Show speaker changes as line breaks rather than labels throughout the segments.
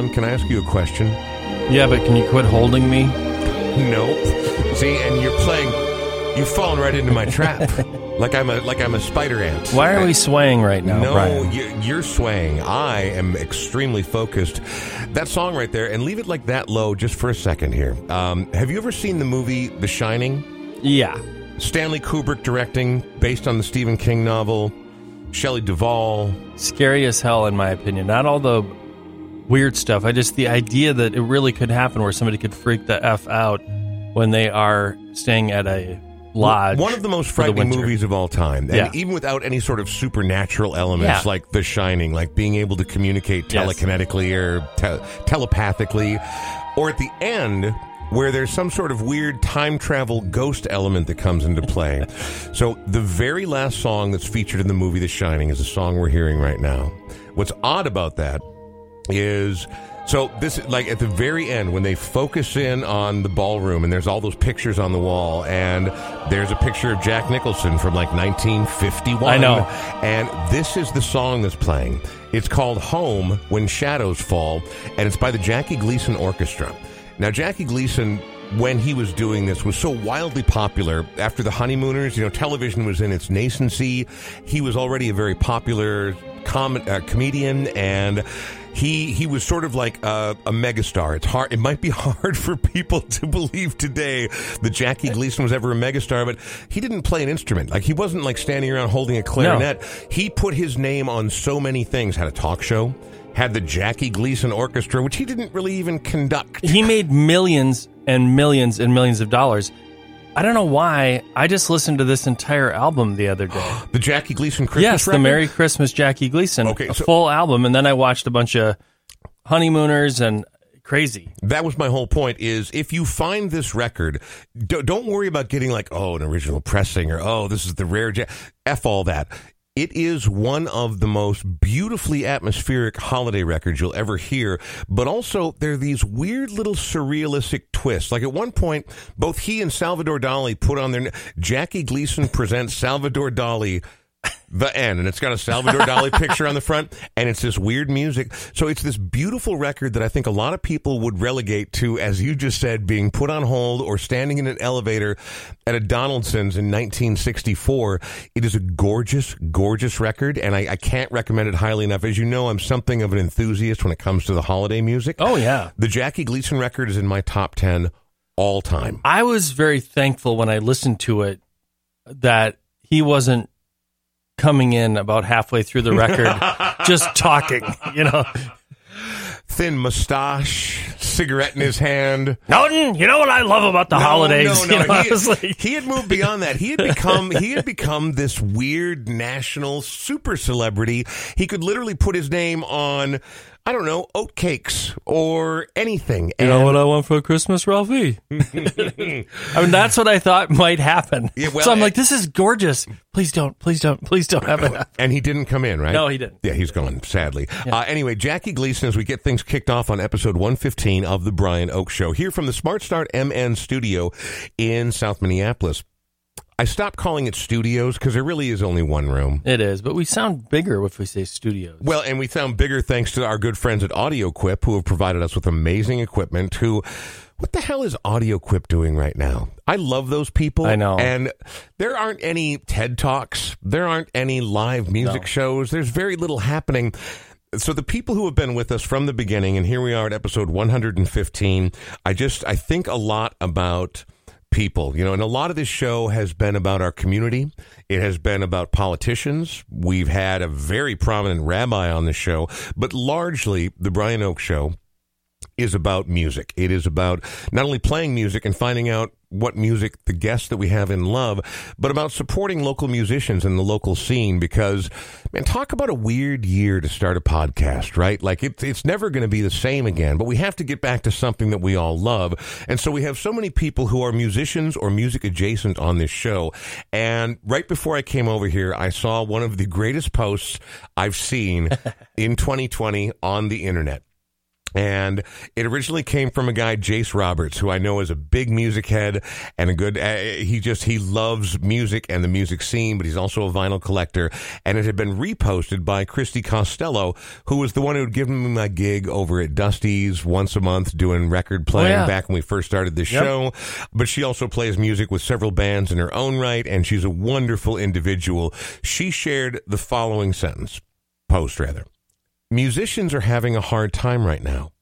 on, can I ask you a question?
Yeah, but can you quit holding me?
Nope. See, and you're playing. You've fallen right into my trap, like I'm a like I'm a spider ant.
Why are we swaying right now,
no,
Brian?
you, you're swaying. I am extremely focused. That song right there, and leave it like that low just for a second here. Um, have you ever seen the movie The Shining?
Yeah.
Stanley Kubrick directing, based on the Stephen King novel. Shelley Duvall.
Scary as hell, in my opinion. Not all the weird stuff. I just, the idea that it really could happen where somebody could freak the F out when they are staying at a lodge.
One of the most
for the
frightening movies of all time. And
Yeah.
even without any sort of supernatural elements
Yeah.
like The Shining, like being able to communicate
Yes.
telekinetically or te- telepathically, or at the end where there's some sort of weird time travel ghost element that comes into play. so the very last song that's featured in the movie The Shining is the song we're hearing right now. What's odd about that is so this like at the very end when they focus in on the ballroom and there's all those pictures on the wall and there's a picture of Jack Nicholson from like 1951
I know.
and this is the song that's playing. It's called Home When Shadows Fall and it's by the Jackie Gleason Orchestra. Now Jackie Gleason when he was doing this was so wildly popular after the honeymooners you know television was in its nascency. He was already a very popular com- uh, comedian and he he was sort of like a, a megastar. It's hard. It might be hard for people to believe today that Jackie Gleason was ever a megastar, but he didn't play an instrument. Like he wasn't like standing around holding a clarinet. He put his name on so many things. Had a talk show. Had the Jackie Gleason Orchestra, which he didn't really even conduct.
He made millions and millions and millions of dollars. I don't know why. I just listened to this entire album the other day.
The Jackie Gleason Christmas
yes, the? Merry Christmas Jackie Gleason,
Okay,
a
so-
full album, and then I watched a bunch of honeymooners and crazy.
That was my whole point. Is if you find this record, do, don't worry about getting like, oh, an original pressing or oh, this is the rare. Ja-. F all that. It is one of the most beautifully atmospheric holiday records you'll ever hear, but also there are these weird little surrealistic twists. Like at one point, both he and Salvador Dali put on their Jackie Gleason presents Salvador Dali the end and it's got a Salvador Dali picture on the front and it's this weird music. So it's this beautiful record that I think a lot of people would relegate to, as you just said, being put on hold or standing in an elevator at a Donaldson's in 1964. It is a gorgeous, gorgeous record and I, I can't recommend it highly enough. As you know, I'm something of an enthusiast when it comes to the holiday music.
Oh yeah.
The Jackie Gleason record is in my top 10 all time.
I was very thankful when I listened to it that he wasn't coming in about halfway through the record just talking, you know.
Thin mustache, cigarette in his hand.
Norton, you know what I love about the
No,
holidays?
No, no,
You know,
he,
like-
he had moved beyond that. He had become he had become this weird national super celebrity. He could literally put his name on I don't know oatcakes or anything.
You know what I want for Christmas, Ralphie? I mean, that's what I thought might happen.
Yeah, well,
so I'm
and-
like, this is gorgeous. Please don't, please don't, please don't have it.
And he didn't come in, right?
No, he didn't.
Yeah, he's gone, sadly. Uh, anyway, Jackie Gleason, as we get things kicked off on episode 115 of The Brian Oak Show, here from the Smart Start MN studio in South Minneapolis. I stopped calling it studios because there really is only one room.
It is, but we sound bigger if we say studios.
Well, and we sound bigger thanks to our good friends at AudioQuip who have provided us with amazing equipment. Who, what the hell is AudioQuip doing right now? I love those people.
I know.
And there aren't any TED Talks, there aren't any live music
No.
shows, there's very little happening. So the people who have been with us from the beginning, and here we are at episode 115, I just, I think a lot about people, you know, and a lot of this show has been about our community. It has been about politicians. We've had a very prominent rabbi on the show, but largely the Brian Oak Show is about music. It is about not only playing music and finding out what music the guests that we have in love, but about supporting local musicians in the local scene because, man, talk about a weird year to start a podcast, right? Like it, it's never going to be the same again, but we have to get back to something that we all love. And so we have so many people who are musicians or music adjacent on this show. And right before I came over here, I saw one of the greatest posts I've seen in 2020 on the internet. And it originally came from a guy, Jace Roberts, who I know is a big music head and a good, uh, he just, he loves music and the music scene, but he's also a vinyl collector. And it had been reposted by Christy Costello, who was the one who had given me my gig over at Dusty's once a month doing record playing
yeah.
back when we first started this
Yep.
show. But she also plays music with several bands in her own right, and she's a wonderful individual. She shared the following sentence, post rather. Musicians are having a hard time right now.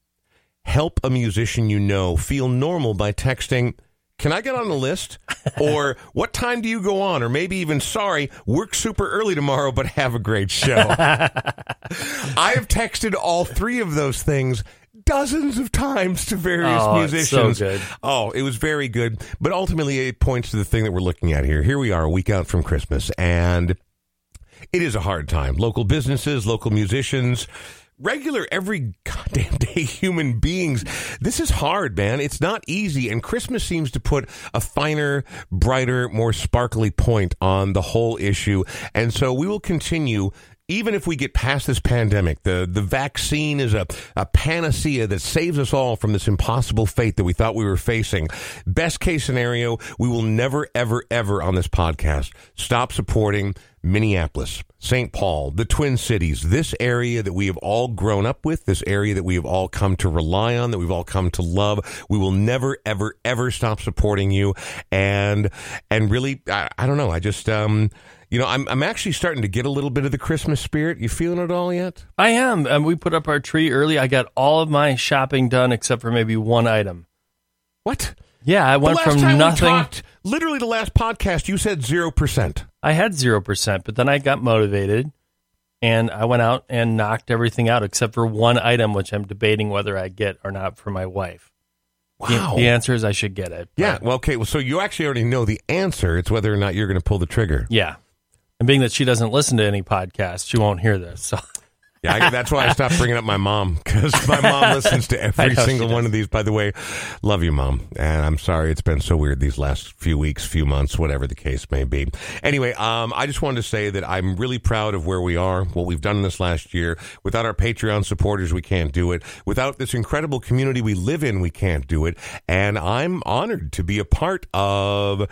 Help a musician you know feel normal by texting, Can I get on the list? or What time do you go on? Or maybe even, Sorry, work super early tomorrow, but have a great show. I have texted all three of those things dozens of times to various
Oh, so
musicians.
good.
Oh, it was very good. But ultimately, it points to the thing that we're looking at here. Here we are, a week out from Christmas, and it is a hard time. Local businesses, local musicians, regular, every goddamn day human beings. This is hard, man. It's not easy. And Christmas seems to put a finer, brighter, more sparkly point on the whole issue. And so we will continue. Even if we get past this pandemic, the, the vaccine is a, a panacea that saves us all from this impossible fate that we thought we were facing. Best case scenario, we will never, ever, ever on this podcast stop supporting Minneapolis, St. Paul, the Twin Cities, this area that we have all grown up with, this area that we have all come to rely on, that we've all come to love. We will never, ever, ever stop supporting you. And, and really, I, I don't know. I just, um, you know, I'm, I'm actually starting to get a little bit of the Christmas spirit. You feeling it all yet?
I am. And we put up our tree early. I got all of my shopping done except for maybe one item.
What?
Yeah, I
The
went
last
from nothing.
we talked, literally the last podcast, you said 0%.
I had 0%, but then I got motivated and I went out and knocked everything out except for one item, which I'm debating whether I get or not for my wife. The-
Wow.
The, answer is I should get it.
Yeah. Well, okay. Well, so you actually already know the answer. It's whether or not you're going to pull the trigger.
Yeah. And being that she doesn't listen to any podcast, she won't hear this. So
Yeah, I, that's why I stopped bringing up my mom because my mom listens to every single one of these. By the way, love you, mom, and I'm sorry it's been so weird these last few weeks, few months, whatever the case may be. Anyway, um, I just wanted to say that I'm really proud of where we are, what we've done in this last year. Without our Patreon supporters, we can't do it. Without this incredible community we live in, we can't do it. And I'm honored to be a part of.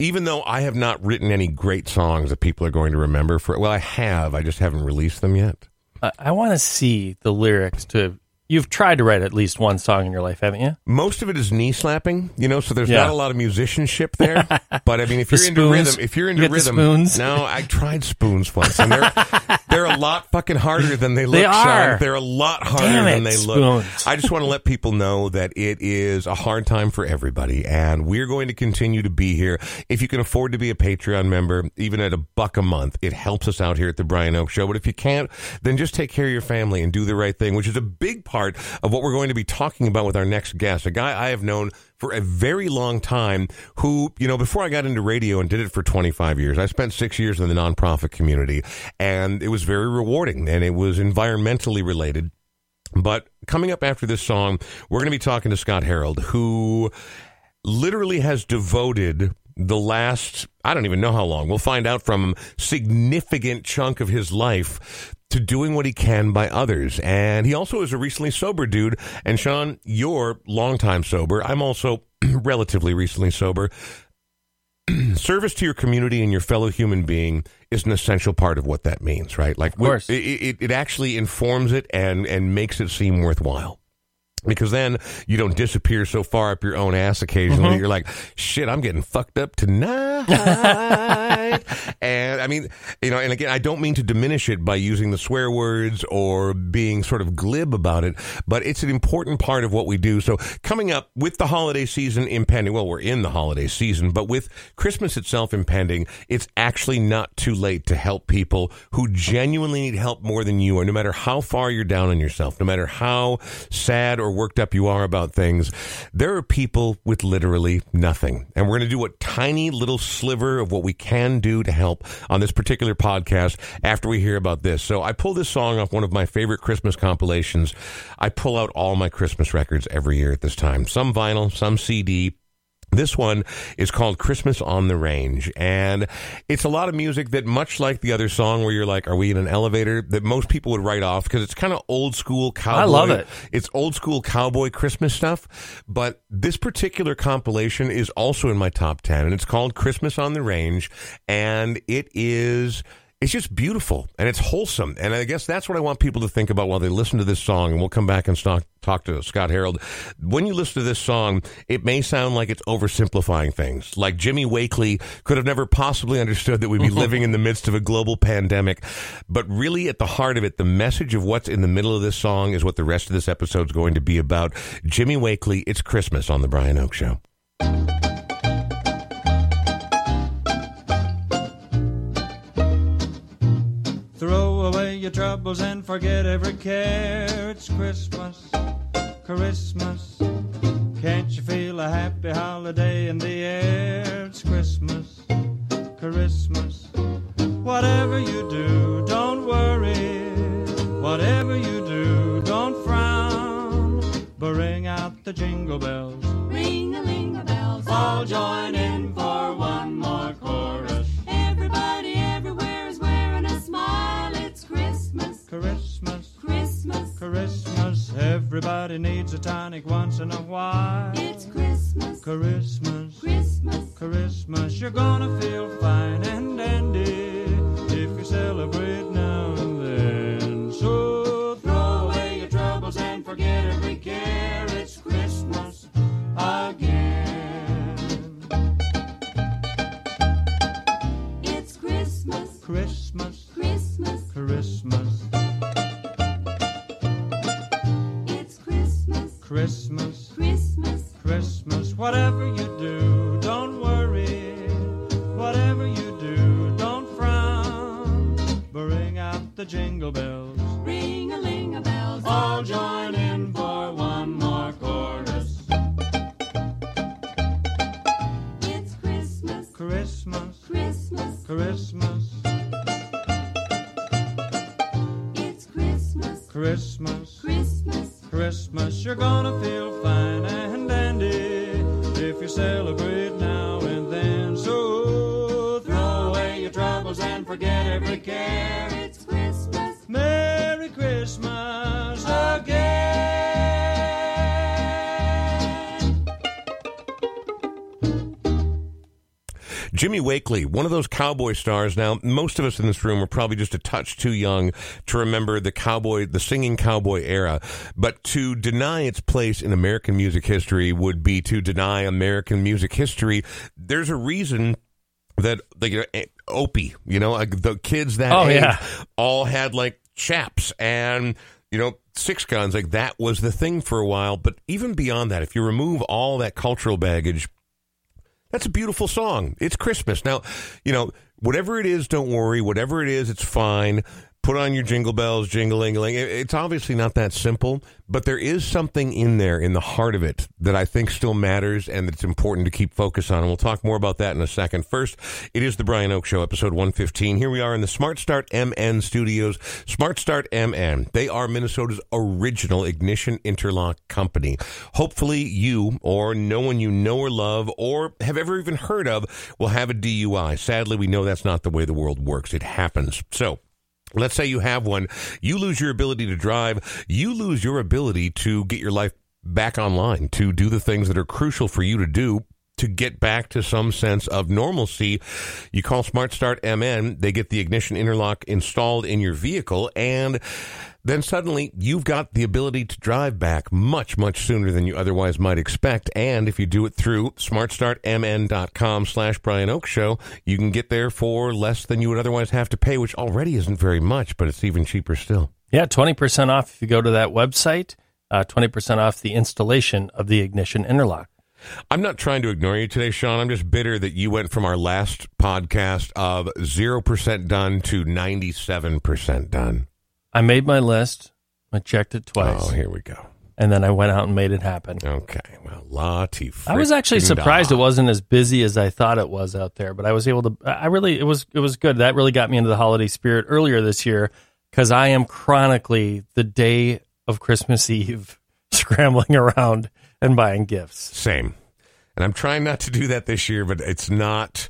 Even though I have not written any great songs that people are going to remember for, well, I have, I just haven't released them yet.
I, want to see the lyrics to. You've tried to write at least one song in your life, haven't you?
most of it is knee slapping, you know, so there's
Yeah.
not a lot of musicianship there. but I mean, if you're into
spoons?
rhythm, if you're into
You
rhythm,
spoons?
no, I tried spoons once, and they're they're a lot fucking harder than they look.
They are.
Sean. They're a lot harder
Damn
than
it,
they look. I just want to let people know that it is a hard time for everybody, and we're going to continue to be here. If you can afford to be a Patreon member, even at a buck a month, it helps us out here at the Brian Oak Show. But if you can't, then just take care of your family and do the right thing, which is a big part of what we're going to be talking about with our next guest, a guy I have known for a very long time who, you know, before I got into radio and did it for 25 years, I spent six years in the nonprofit community and it was very rewarding and it was environmentally related. But coming up after this song, we're going to be talking to Scott Harold, who literally has devoted the last, I don't even know how long, we'll find out from him, significant chunk of his life to doing what he can by others. And he also is a recently sober dude. And Sean, you're longtime sober. I'm also relatively recently sober. Service to your community and your fellow human being is an essential part of what that means, right? Like,
Of course.
it, it, it actually informs it and, and makes it seem worthwhile. Because then you don't disappear so far up your own ass occasionally.
Mm-hmm.
You're like, shit, I'm getting fucked up tonight. and I mean, you know, and again, I don't mean to diminish it by using the swear words or being sort of glib about it, but it's an important part of what we do. So coming up with the holiday season impending, well, we're in the holiday season, but with Christmas itself impending, it's actually not too late to help people who genuinely need help more than you are, no matter how far you're down on yourself, no matter how sad or worked up you are about things. There are people with literally nothing. And we're going to do a tiny little sliver of what we can do to help on this particular podcast after we hear about this. So I pull this song off one of my favorite Christmas compilations. I pull out all my Christmas records every year at this time. Some vinyl, some CD. This one is called Christmas on the Range, and it's a lot of music that, much like the other song where you're like, Are we in an elevator? that most people would write off because it's kind of old school cowboy.
I love it.
It's old school cowboy Christmas stuff, but this particular compilation is also in my top 10, and it's called Christmas on the Range, and it is it's just beautiful and it's wholesome. And I guess that's what I want people to think about while they listen to this song. And we'll come back and talk, talk to Scott Harold. When you listen to this song, it may sound like it's oversimplifying things. Like Jimmy Wakely could have never possibly understood that we'd be living in the midst of a global pandemic. But really, at the heart of it, the message of what's in the middle of this song is what the rest of this episode is going to be about. Jimmy Wakely, it's Christmas on The Brian Oak Show.
Your troubles and forget every care. It's Christmas, Christmas. Can't you feel a happy holiday in the air? It's Christmas, Christmas. Whatever you do, don't worry. Whatever you do, don't frown. Bring out the jingle bells.
Ring a ling a bells.
All join in
Everybody
needs a tonic once in a while.
It's Christmas,
Christmas,
Christmas.
Christmas. You're gonna feel fine and dandy if you celebrate now and then. So throw away your troubles and forget every care. Whatever you do, don't worry. Whatever you do, don't frown. Bring out the jingle bells.
Ring a ling a bells.
All join in for one more chorus.
It's Christmas,
Christmas,
Christmas.
Christmas,
It's Christmas,
Christmas,
Christmas.
Christmas. You're gonna feel fine your and forget every care.
It's Christmas,
Merry Christmas again.
Jimmy Wakely, one of those cowboy stars. Now, most of us in this room are probably just a touch too young to remember the cowboy, the singing cowboy era. But to deny its place in American music history would be to deny American music history. There's a reason that like Opie, you know, like the kids that
Oh,
age
yeah.
all had like chaps and you know six guns. Like that was the thing for a while. But even beyond that, if you remove all that cultural baggage, that's a beautiful song. It's Christmas. Now, you know, whatever it is, don't worry. Whatever it is, it's fine. Put on your jingle bells, jingle, jingling. It's obviously not that simple, but there is something in there in the heart of it that I think still matters and that's important to keep focus on. And we'll talk more about that in a second. First, it is the Brian Oak Show, episode 115. Here we are in the Smart Start MN studios. Smart Start MN. They are Minnesota's original ignition interlock company. Hopefully, you or no one you know or love or have ever even heard of will have a DUI. Sadly, we know that's not the way the world works. It happens. So, Let's say you have one, you lose your ability to drive, you lose your ability to get your life back online, to do the things that are crucial for you to do to get back to some sense of normalcy. You call Smart Start MN, they get the ignition interlock installed in your vehicle, and then suddenly you've got the ability to drive back much, much sooner than you otherwise might expect. And if you do it through smartstartmn.com slash Brian Oak Show, you can get there for less than you would otherwise have to pay, which already isn't very much, but it's even cheaper still.
Yeah, 20% off if you go to that website, uh, 20% off the installation of the ignition interlock.
I'm not trying to ignore you today, Sean. I'm just bitter that you went from our last podcast of 0% done to 97% done.
I made my list. I checked it oh, twice.
Oh, here we go.
and then I went out and made it happen.
Okay. Well, Lottie.
I was actually surprised it wasn't as busy as I thought it was out there, but I was able to. I really, it was, it was good. That really got me into the holiday spirit earlier this year because I am chronically the day of Christmas Eve scrambling around and buying gifts.
Same. and I'm trying not to do that this year, but it's not.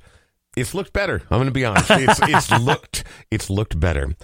It's looked better. I'm going to be honest. It's, it's looked it's looked better.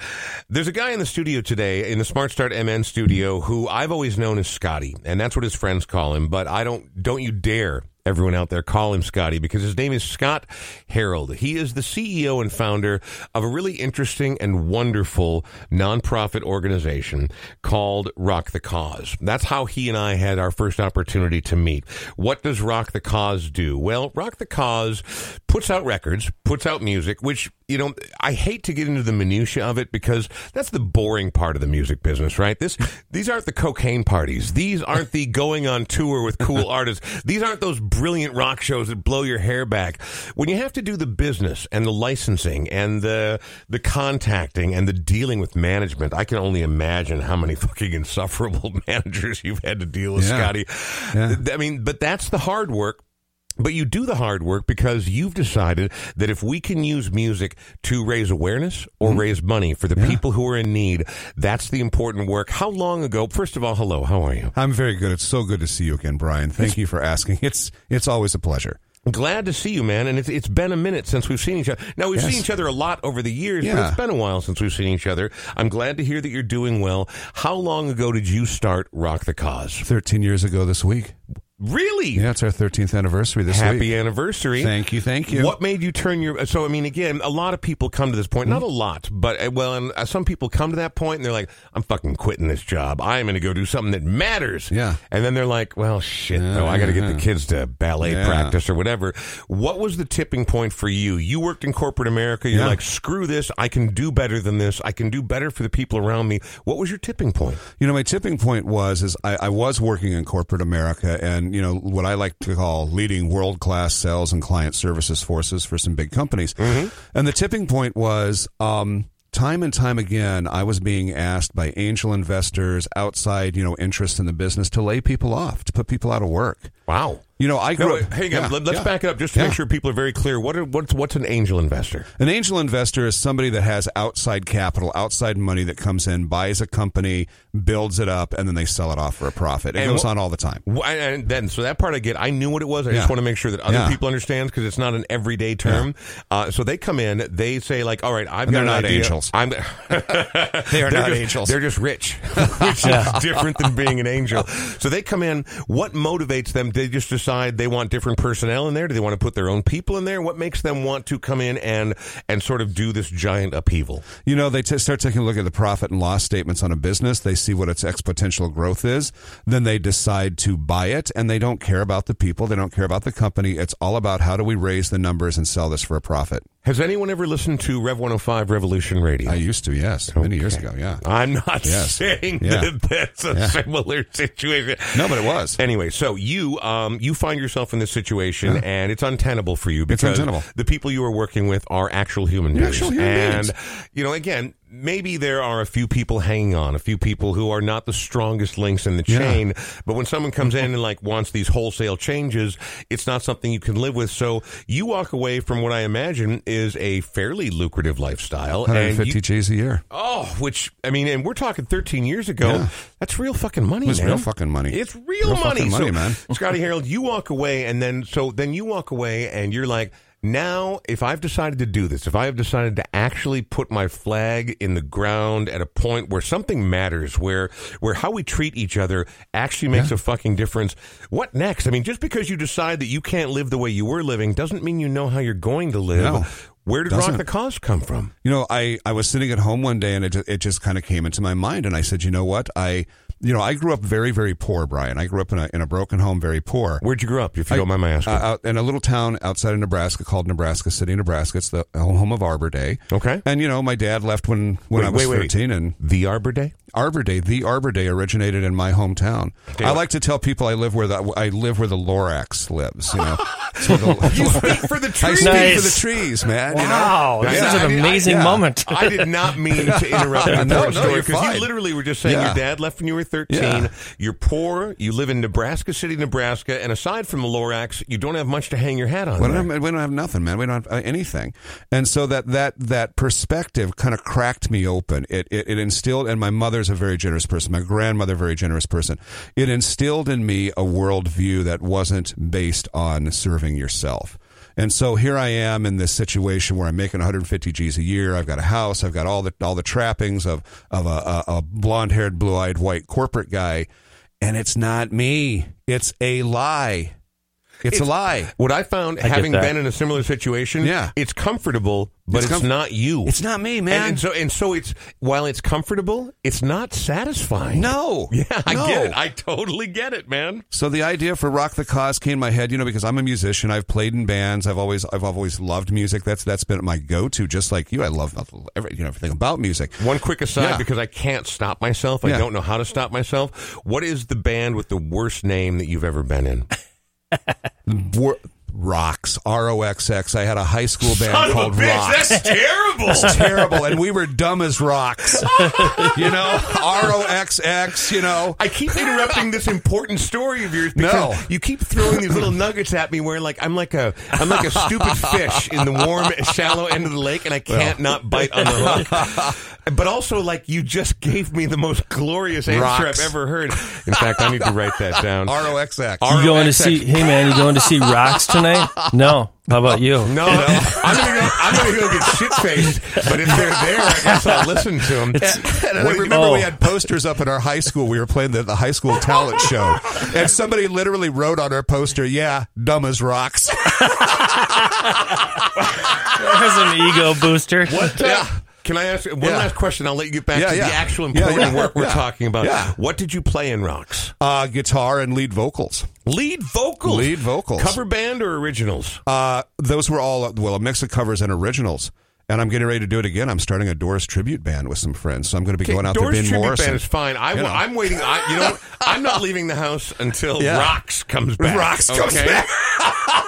There's a guy in the studio today in the Smart Start MN studio who I've always known as Scotty, and that's what his friends call him. But I don't don't you dare everyone out there call him Scotty because his name is Scott Harold. He is the CEO and founder of a really interesting and wonderful nonprofit organization called Rock the Cause. That's how he and I had our first opportunity to meet. What does Rock the Cause do? Well, Rock the Cause puts out records, puts out music, which you know, I hate to get into the minutia of it because that's the boring part of the music business, right? This, these aren't the cocaine parties. These aren't the going on tour with cool artists. These aren't those brilliant rock shows that blow your hair back. When you have to do the business and the licensing and the, the contacting and the dealing with management, I can only imagine how many fucking insufferable managers you've had to deal with,
Yeah.
Scotty.
Yeah.
I mean, but that's the hard work. But you do the hard work because you've decided that if we can use music to raise awareness or mm-hmm. raise money for the people who are in need, that's the important work. How long ago? First of all, hello, how are you?
I'm very good. It's so good to see you again, Brian. Thank you for asking. It's it's always a pleasure.
Glad to see you, man. And it's, it's been a minute since we've seen each other. Now, we've
Yes.
seen each other a lot over the years, but
Yeah.
it's been a while since we've seen each other. I'm glad to hear that you're doing well. How long ago did you start Rock the Cause?
13 years ago this week.
Really?
Yeah, it's our 13th anniversary this year.
Happy
week.
anniversary.
Thank you, thank you.
What made you turn your? So I mean, again, a lot of people come to this point. Not a lot, but uh, well, and uh, some people come to that point and they're like, "I'm fucking quitting this job. I'm going to go do something that matters."
Yeah.
And then they're like, "Well, shit.
Yeah,
no, I got to get
yeah.
the kids to ballet
Yeah.
practice or whatever." What was the tipping point for you? You worked in corporate America. You're like, "Screw this. I can do better than this. I can do better for the people around me." What was your tipping point?
You know, my tipping point was is I, I was working in corporate America, and you know what I like to call leading world class sales and client services forces for some big companies. And the tipping point was. Um, Time and time again, I was being asked by angel investors, outside, you know, interest in the business to lay people off, to put people out of work.
Wow.
You know, I
No,
grew
wait,
up.
hang on.
Yeah,
Let- Let's
yeah.
back it up just to
Yeah.
make sure people are very clear. What are, what's what's an angel investor?
An angel investor is somebody that has outside capital, outside money that comes in, buys a company, builds it up, and then they sell it off for a profit. It
And
goes
wh-
on all the time.
Wh- And then, so that part I get. I knew what it was. I just want to make sure that other people understand because it's not an everyday term. Uh, so they come in, they say like, "All right, I've
And
got an
not
idea.
angels.
I'm,
They are
they're
not
just,
angels.
They're just rich, which is different than being an angel. So they come in. What motivates them? They just decide they want different personnel in there. Do they want to put their own people in there? What makes them want to come in and and sort of do this giant upheaval?
You know, they t- start taking a look at the profit and loss statements on a business. They see what its exponential growth is. Then they decide to buy it, and they don't care about the people. They don't care about the company. It's all about how do we raise the numbers and sell this for a profit.
Has anyone ever listened to Rev 105 Revolution Radio?
I used to, yes, many years ago, yeah.
I'm not
Yes.
saying
Yeah.
that that's a
Yeah.
similar situation.
No, but it was.
Anyway, so you um you find yourself in this situation and it's untenable for you because
untenable.
the people you are working with are actual human beings.
actual human
and
beings.
you know, again, maybe there are a few people hanging on, a few people who are not the strongest links in the
Yeah.
chain, but when someone comes in and like wants these wholesale changes, it's not something you can live with. So you walk away from what I imagine is a fairly lucrative lifestyle and
150
you,
G's a year.
Oh, which I mean, and we're talking 13 years ago.
Yeah.
That's real fucking money,
It was
man.
real fucking money.
It's real,
Real
money,
money,
so,
man.
Scotty Harold, you walk away, and then so then you walk away, and you're like. Now, if I've decided to do this, if I have decided to actually put my flag in the ground at a point where something matters, where where how we treat each other actually makes a fucking difference, what next? I mean, just because you decide that you can't live the way you were living doesn't mean you know how you're going to live.
No.
Where did Rock
Doesn't.
the Cause come from?
You know, I, I was sitting at home one day and it it just kind of came into my mind. And I said, you know what? I, you know, I grew up very, very poor, Brian. I grew up in a, in a broken home, very poor.
Where'd you grow up, if you don't mind my asking?
Uh, out in a little town outside of Nebraska called Nebraska City, Nebraska. It's the home of Arbor Day.
Okay.
And, you know, my dad left when, when
Wait,
I was
wait, wait.
13 and
the Arbor Day?
Arbor Day, the Arbor Day originated in my hometown. I like to tell people I live where the, I live where the Lorax lives, you know. So the,
You speak for the
I
trees.
speak
Nice.
for the trees, man.
Wow,
you know?
this
Yeah,
is
I
an
mean, I-
amazing
yeah.
moment.
I did not mean to interrupt your
No, no,
story
you're
because you literally were just saying
Yeah.
your dad left when you were 13.
Yeah.
You're poor. You live in Nebraska City, Nebraska. And aside from the Lorax, you don't have much to hang your hat on.
We
there.
don't, have, we don't have nothing, man. We don't have uh, anything. And so that that that perspective kind of cracked me open. It, it it instilled, and my mother's father's a very generous person. My grandmother, very generous person. It instilled in me a worldview that wasn't based on serving yourself. And so here I am in this situation where I'm making 150 G's a year. I've got a house. I've got all the all the trappings of of a, a, a blonde haired, blue eyed, white corporate guy, and it's not me. It's a lie. It's, a lie.
What I found,
get
having been in a similar situation,
Yeah.
it's comfortable, but
It's
it's,
comf-
not you.
It's not me,
And,
man.
and so and so it's while it's comfortable, it's not satisfying.
no,
Yeah, I
no.
get it. I totally get it, man.
So the idea for Rock the Cause came in my head, you know, because I'm a musician. I've played in bands. I've always I've always loved music. That's that's been my go to. Just like you, I love every, you know everything about music.
One quick aside
Yeah.
because I can't stop myself. I
Yeah.
don't know how to stop myself. What is the band with the worst name that you've ever been in?
Wor- Rocks R O X X. I had a high school band called Rocks.
That's terrible.
That's terrible, and we were dumb as rocks. you know, R O X X. You know,
I keep interrupting this important story of yours because
No.
you keep throwing these little nuggets at me where like I'm like a I'm like a stupid fish in the warm shallow end of the lake and I can't not bite on the hook. But also like you just gave me the most glorious answer
Rocks.
I've ever heard. In fact, I need to write that down.
R O X X.
You going to see? Hey man, you going to see Rocks tonight? No. How about you?
No, I'm gonna go. I'm gonna go get shit faced. But if they're there, I guess I'll listen to them.
And I remember
Oh.
we had posters up at our high school. We were playing the, the high school talent show, and somebody literally wrote on our poster, "Yeah, dumb as rocks."
There's an ego booster.
What? Uh, Can I ask one
Yeah.
last question? I'll let you get back
Yeah,
to
yeah.
the actual important work we're talking about. What did you play in Rocks?
Uh, guitar and lead vocals.
Lead vocals.
Lead vocals.
Cover band or originals?
Uh, those were all well a mix of covers and originals. And I'm getting ready to do it again. I'm starting a Doors tribute band with some friends, so I'm going to be going out
Doors
to Ben
Tribute
Morrison.
Band is fine. I, am waiting. I, you know, I'm not leaving the house until
Yeah.
Rocks comes back.
Rocks comes back.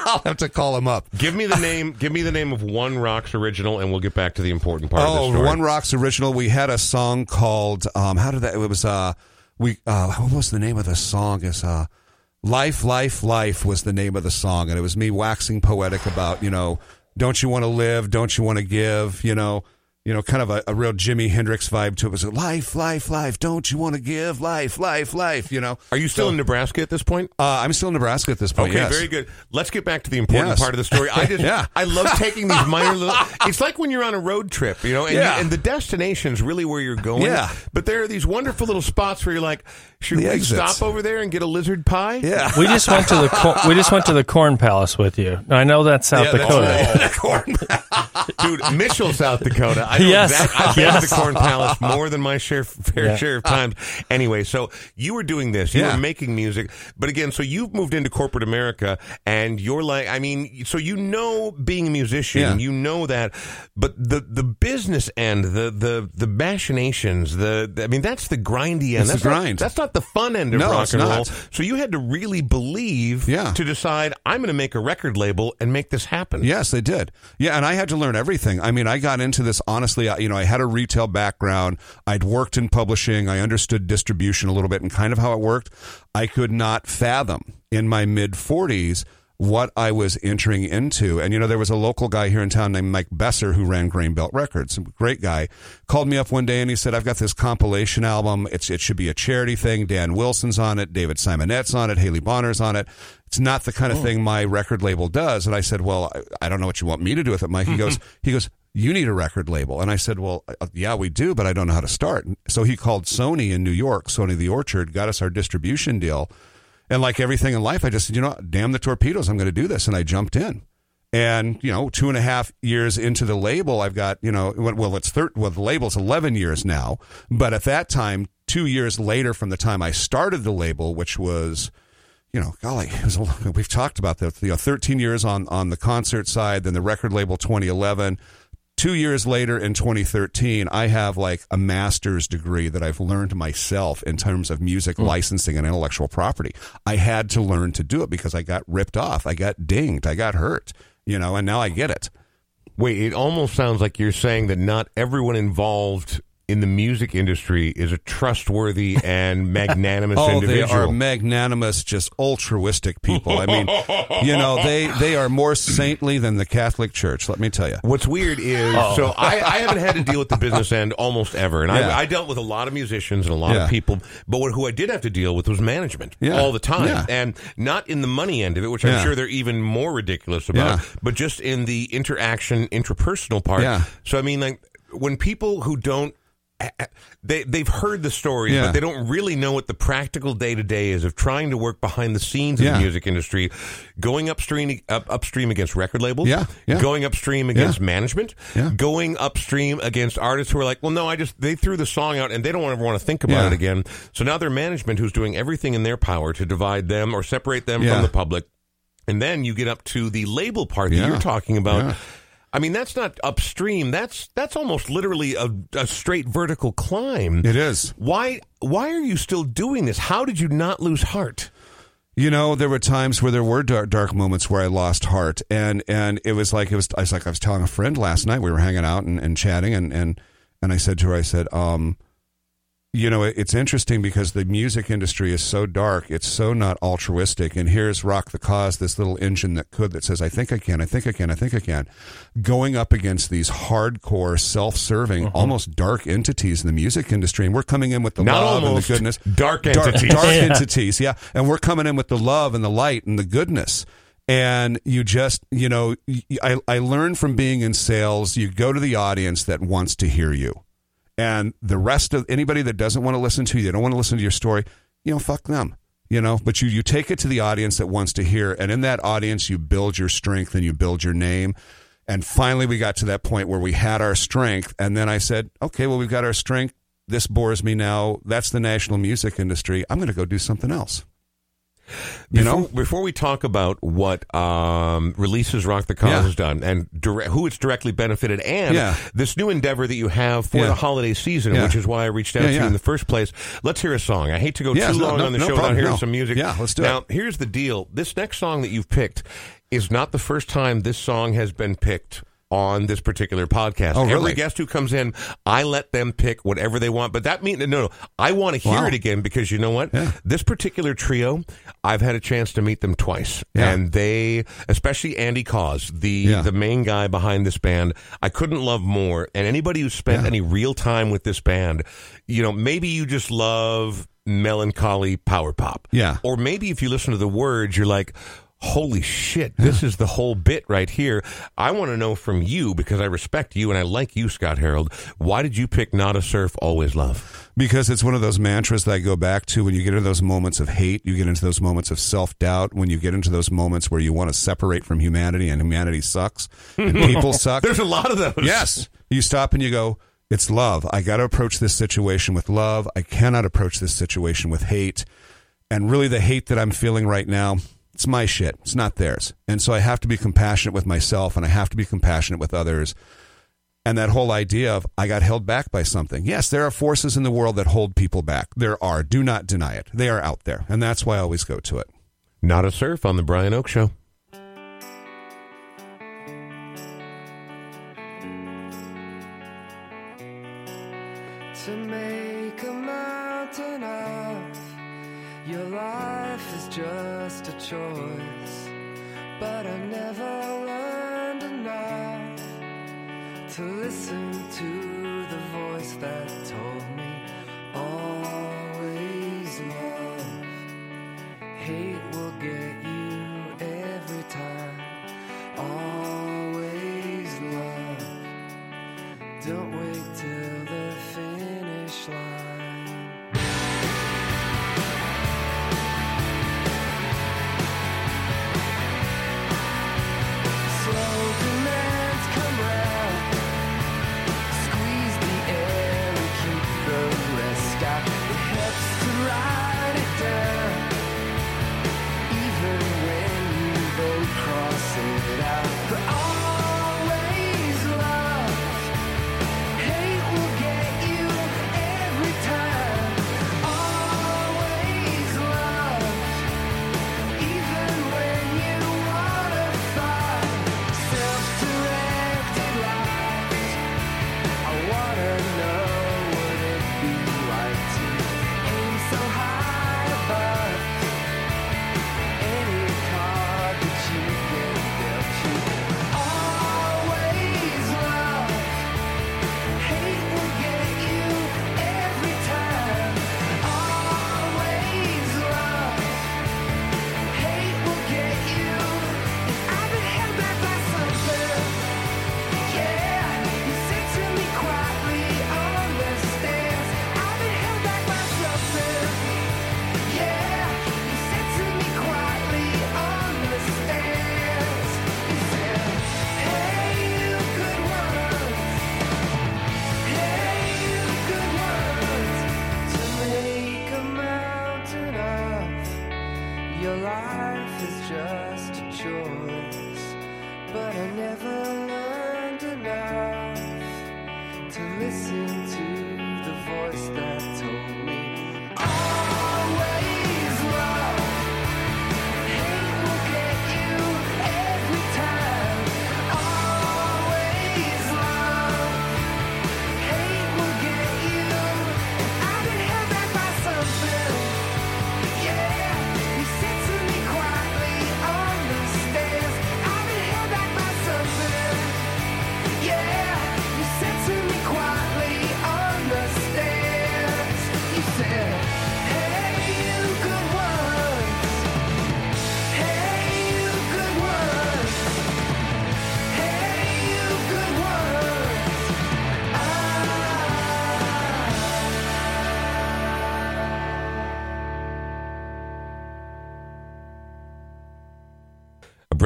I'll have to call him up.
Give me the name. Give me the name of one Rocks original, and we'll get back to the important part of the
Oh,
story.
One Rocks original. We had a song called um, how did that? It was uh, we uh, what was the name of the song? Is uh, Life, Life, Life was the name of the song, and it was me waxing poetic about you know, don't you want to live? Don't you want to give? You know. You know, kind of a, a real Jimi Hendrix vibe to it. It was life, life, life. Don't you want to give life, life, life? You know.
Are you still in Nebraska at this point?
Uh, I'm still in Nebraska at this point.
Okay,
yes.
very good. Let's get back to the important
Yes.
part of the story. I just,
Yeah.
I love taking these minor little. It's like when you're on a road trip, you know, and,
Yeah.
you, and the destination's really where you're going.
Yeah.
But there are these wonderful little spots where you're like, should
The
we
exits.
stop over there and get a lizard pie?
Yeah.
We just went to the cor- we just went to the Corn Palace with you. I know that's South
Yeah, that's
Dakota.
right.
Dude, Mitchell, South Dakota. I know
Yes.
exact- I've been to
Yes.
the Corn Palace more than my share, fair
Yeah.
share of times. Anyway, so you were doing this. You
Yeah.
were making music. But again, so you've moved into corporate America and you're like, I mean, so you know being a musician,
Yeah.
you know that, but the, the business end, the, the, the machinations, the, I mean, that's the grindy end.
It's the
that's not-
grind.
that's not the fun end of
No,
rock and roll. So you had to really believe
Yeah.
to decide, I'm going to make a record label and make this happen.
Yes, they did. Yeah, and I had to learn everything. I mean, I got into this honestly. I- You know, I had a retail background. I'd worked in publishing. I understood distribution a little bit and kind of how it worked. I could not fathom in my mid 40s what I was entering into. And, you know, there was a local guy here in town named Mike Besser who ran Grain Belt Records, great guy, called me up one day and he said, I've got this compilation album. It's, it should be a charity thing. Dan Wilson's on it. David Simonett's on it. Haley Bonar's on it. It's not the kind of hmm. thing my record label does. And I said, well, I, I don't know what you want me to do with it, Mike. He goes, he goes, you need a record label. And I said, well, uh, yeah, we do, but I don't know how to start. So he called Sony in New York, Sony the Orchard, got us our distribution deal. And like everything in life, I just said, you know, damn the torpedoes, I'm going to do this. And I jumped in. And, you know, two and a half years into the label, I've got, you know, well, it's thir- well, the label's 11 years now. But at that time, two years later from the time I started the label, which was, you know, golly, a, we've talked about that. You know, 13 years on, on the concert side, then the record label 2011. Two years later in 2013, I have like a master's degree that I've learned myself in terms of music hmm. licensing and intellectual property. I had to learn to do it because I got ripped off. I got dinged. I got hurt, you know, and now I get it.
Wait, it almost sounds like you're saying that not everyone involved in the music industry is a trustworthy and magnanimous
Oh, they are magnanimous, just altruistic people. I mean, you know, they they are more saintly than the Catholic Church. Let me tell you.
What's weird is oh. so I, I haven't had to deal with the business end almost ever, and
Yeah.
I, I dealt with a lot of musicians and a lot
Yeah.
of people, but what, who I did have to deal with was management
Yeah.
all the time, and not in the money end of it, which I'm sure they're even more ridiculous about, but just in the interaction, interpersonal part. So I mean, like when people who don't. They they've heard the stories,
Yeah.
but they don't really know what the practical day to day is of trying to work behind the scenes of
Yeah.
the music industry, going upstream up, upstream against record labels,
Yeah, yeah.
going upstream against management,
Yeah.
going upstream against artists who are like, well, no, I just they threw the song out and they don't ever want to think about it again. So now their management, who's doing everything in their power to divide them or separate them from the public, and then you get up to the label part that you're talking about. I mean, that's not upstream. That's that's almost literally a, a straight vertical climb.
It is.
Why why are you still doing this? How did you not lose heart?
You know, there were times where there were dark, dark moments where I lost heart, and and it was like it was. I was like I was telling a friend last night. We were hanging out and, and chatting, and and and I said to her, I said, um, you know, it's interesting because the music industry is so dark. It's so not altruistic. And here's Rock the Cause, this little engine that could that says, I think I can, I think I can, I think I can, going up against these hardcore, self-serving, mm-hmm. almost dark entities in the music industry, and we're coming in with the
Not
love and the goodness,
dark
dark,
entities.
dark
Yeah.
entities, yeah. And we're coming in with the love and the light and the goodness. And you just, you know, I, I learned from being in sales, you go to the audience that wants to hear you. And the rest of anybody that doesn't want to listen to you, they don't want to listen to your story, you know, fuck them. You know, but you, you take it to the audience that wants to hear. And in that audience, you build your strength and you build your name. And finally, we got to that point where we had our strength. And then I said, okay, well, we've got our strength. This bores me now. That's the national music industry. I'm going to go do something else. You
before,
know?
before we talk about what um, releases Rock the Cause
Yeah.
has done and dire- who it's directly benefited, and
Yeah.
this new endeavor that you have for
Yeah.
the holiday season, which is why I reached out to you in the first place. Let's hear a song. I hate to go too
no,
long
no,
on the
no
show without
problem.
hearing
No.
some music.
Yeah, let's do
now,
it.
here's the deal: this next song that you've picked is not the first time this song has been picked. On this particular podcast,
Oh,
every
really?
guest who comes in, I let them pick whatever they want. But that means no, no. I want to hear
Wow.
it again because you know what?
Yeah.
This particular trio, I've had a chance to meet them twice,
Yeah.
and they, especially Andy Caws, the
Yeah.
the main guy behind this band, I couldn't love more. And anybody who spent any real time with this band, you know, maybe you just love melancholy power pop,
Yeah.
or maybe if you listen to the words, you're like. Holy shit, this is the whole bit right here. I want to know from you because I respect you and I like you, Scott Harold. Why did you pick Nada Surf, Always Love?
because it's one of those mantras that I go back to when you get into those moments of hate, you get into those moments of self doubt, when you get into those moments where you want to separate from humanity and humanity sucks and people suck.
There's a lot of those.
Yes. You stop and you go, it's love. I got to approach this situation with love. I cannot approach this situation with hate. And really, the hate that I'm feeling right now, it's my shit. It's not theirs. And so I have to be compassionate with myself and I have to be compassionate with others. And that whole idea of I got held back by something. Yes, there are forces in the world that hold people back. There are. Do not deny it. They are out there. And that's why I always go to it.
Nada Surf on the Brian Oak Show.
Choice but i never learned enough to listen to the voice that told me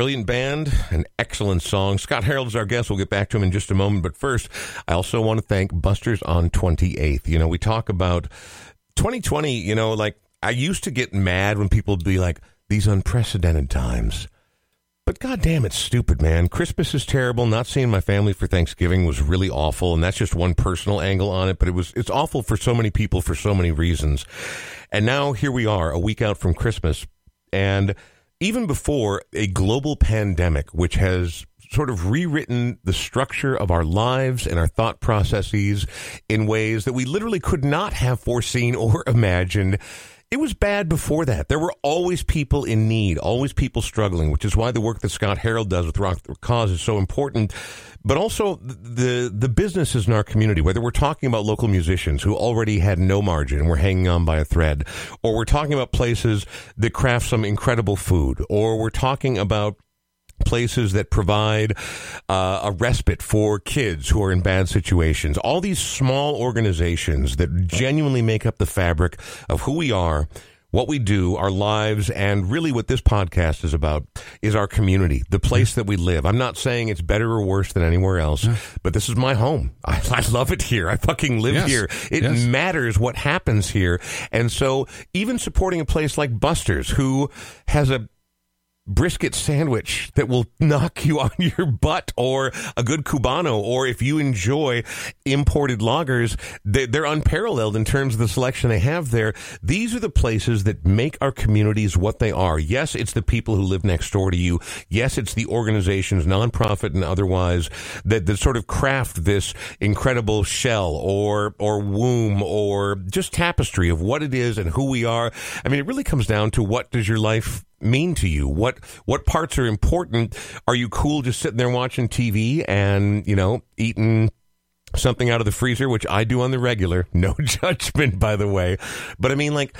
brilliant band, an excellent song. Scott Harold is our guest. We'll get back to him in just a moment. But first, I also want to thank Busters on 28th. You know, we talk about 2020, you know, like I used to get mad when people would be like, these unprecedented times. But goddamn, it's stupid, man. Christmas is terrible. Not seeing my family for Thanksgiving was really awful, and that's just one personal angle on it. But it was it's awful for so many people for so many reasons. And now here we are, a week out from Christmas, and even before a global pandemic, which has sort of rewritten the structure of our lives and our thought processes in ways that we literally could not have foreseen or imagined. It was bad before that. There were always people in need, always people struggling, which is why the work that Scott Harold does with Rock the Cause is so important. But also the the businesses in our community, whether we're talking about local musicians who already had no margin and were hanging on by a thread, or we're talking about places that craft some incredible food, or we're talking about places that provide uh, a respite for kids who are in bad situations. All these small organizations that genuinely make up the fabric of who we are. What we do, our lives, and really what this podcast is about is our community, the place that we live. I'm not saying it's better or worse than anywhere else, but this is my home. I, I love it here. I fucking live
Yes.
here. It
Yes.
matters what happens here. And so even supporting a place like Buster's, who has a brisket sandwich that will knock you on your butt or a good cubano or if you enjoy imported lagers they- they're unparalleled in terms of the selection they have there. These are the places that make our communities what they are. Yes it's the people who live next door to you. Yes it's the organizations nonprofit and otherwise that, that sort of craft this incredible shell or or womb or just tapestry of what it is and who we are. I mean it really comes down to what does your life mean to you? What what parts are important? Are you cool just sitting there watching TV and you know eating something out of the freezer, which I do on the regular? No judgment, by the way. But I mean, like.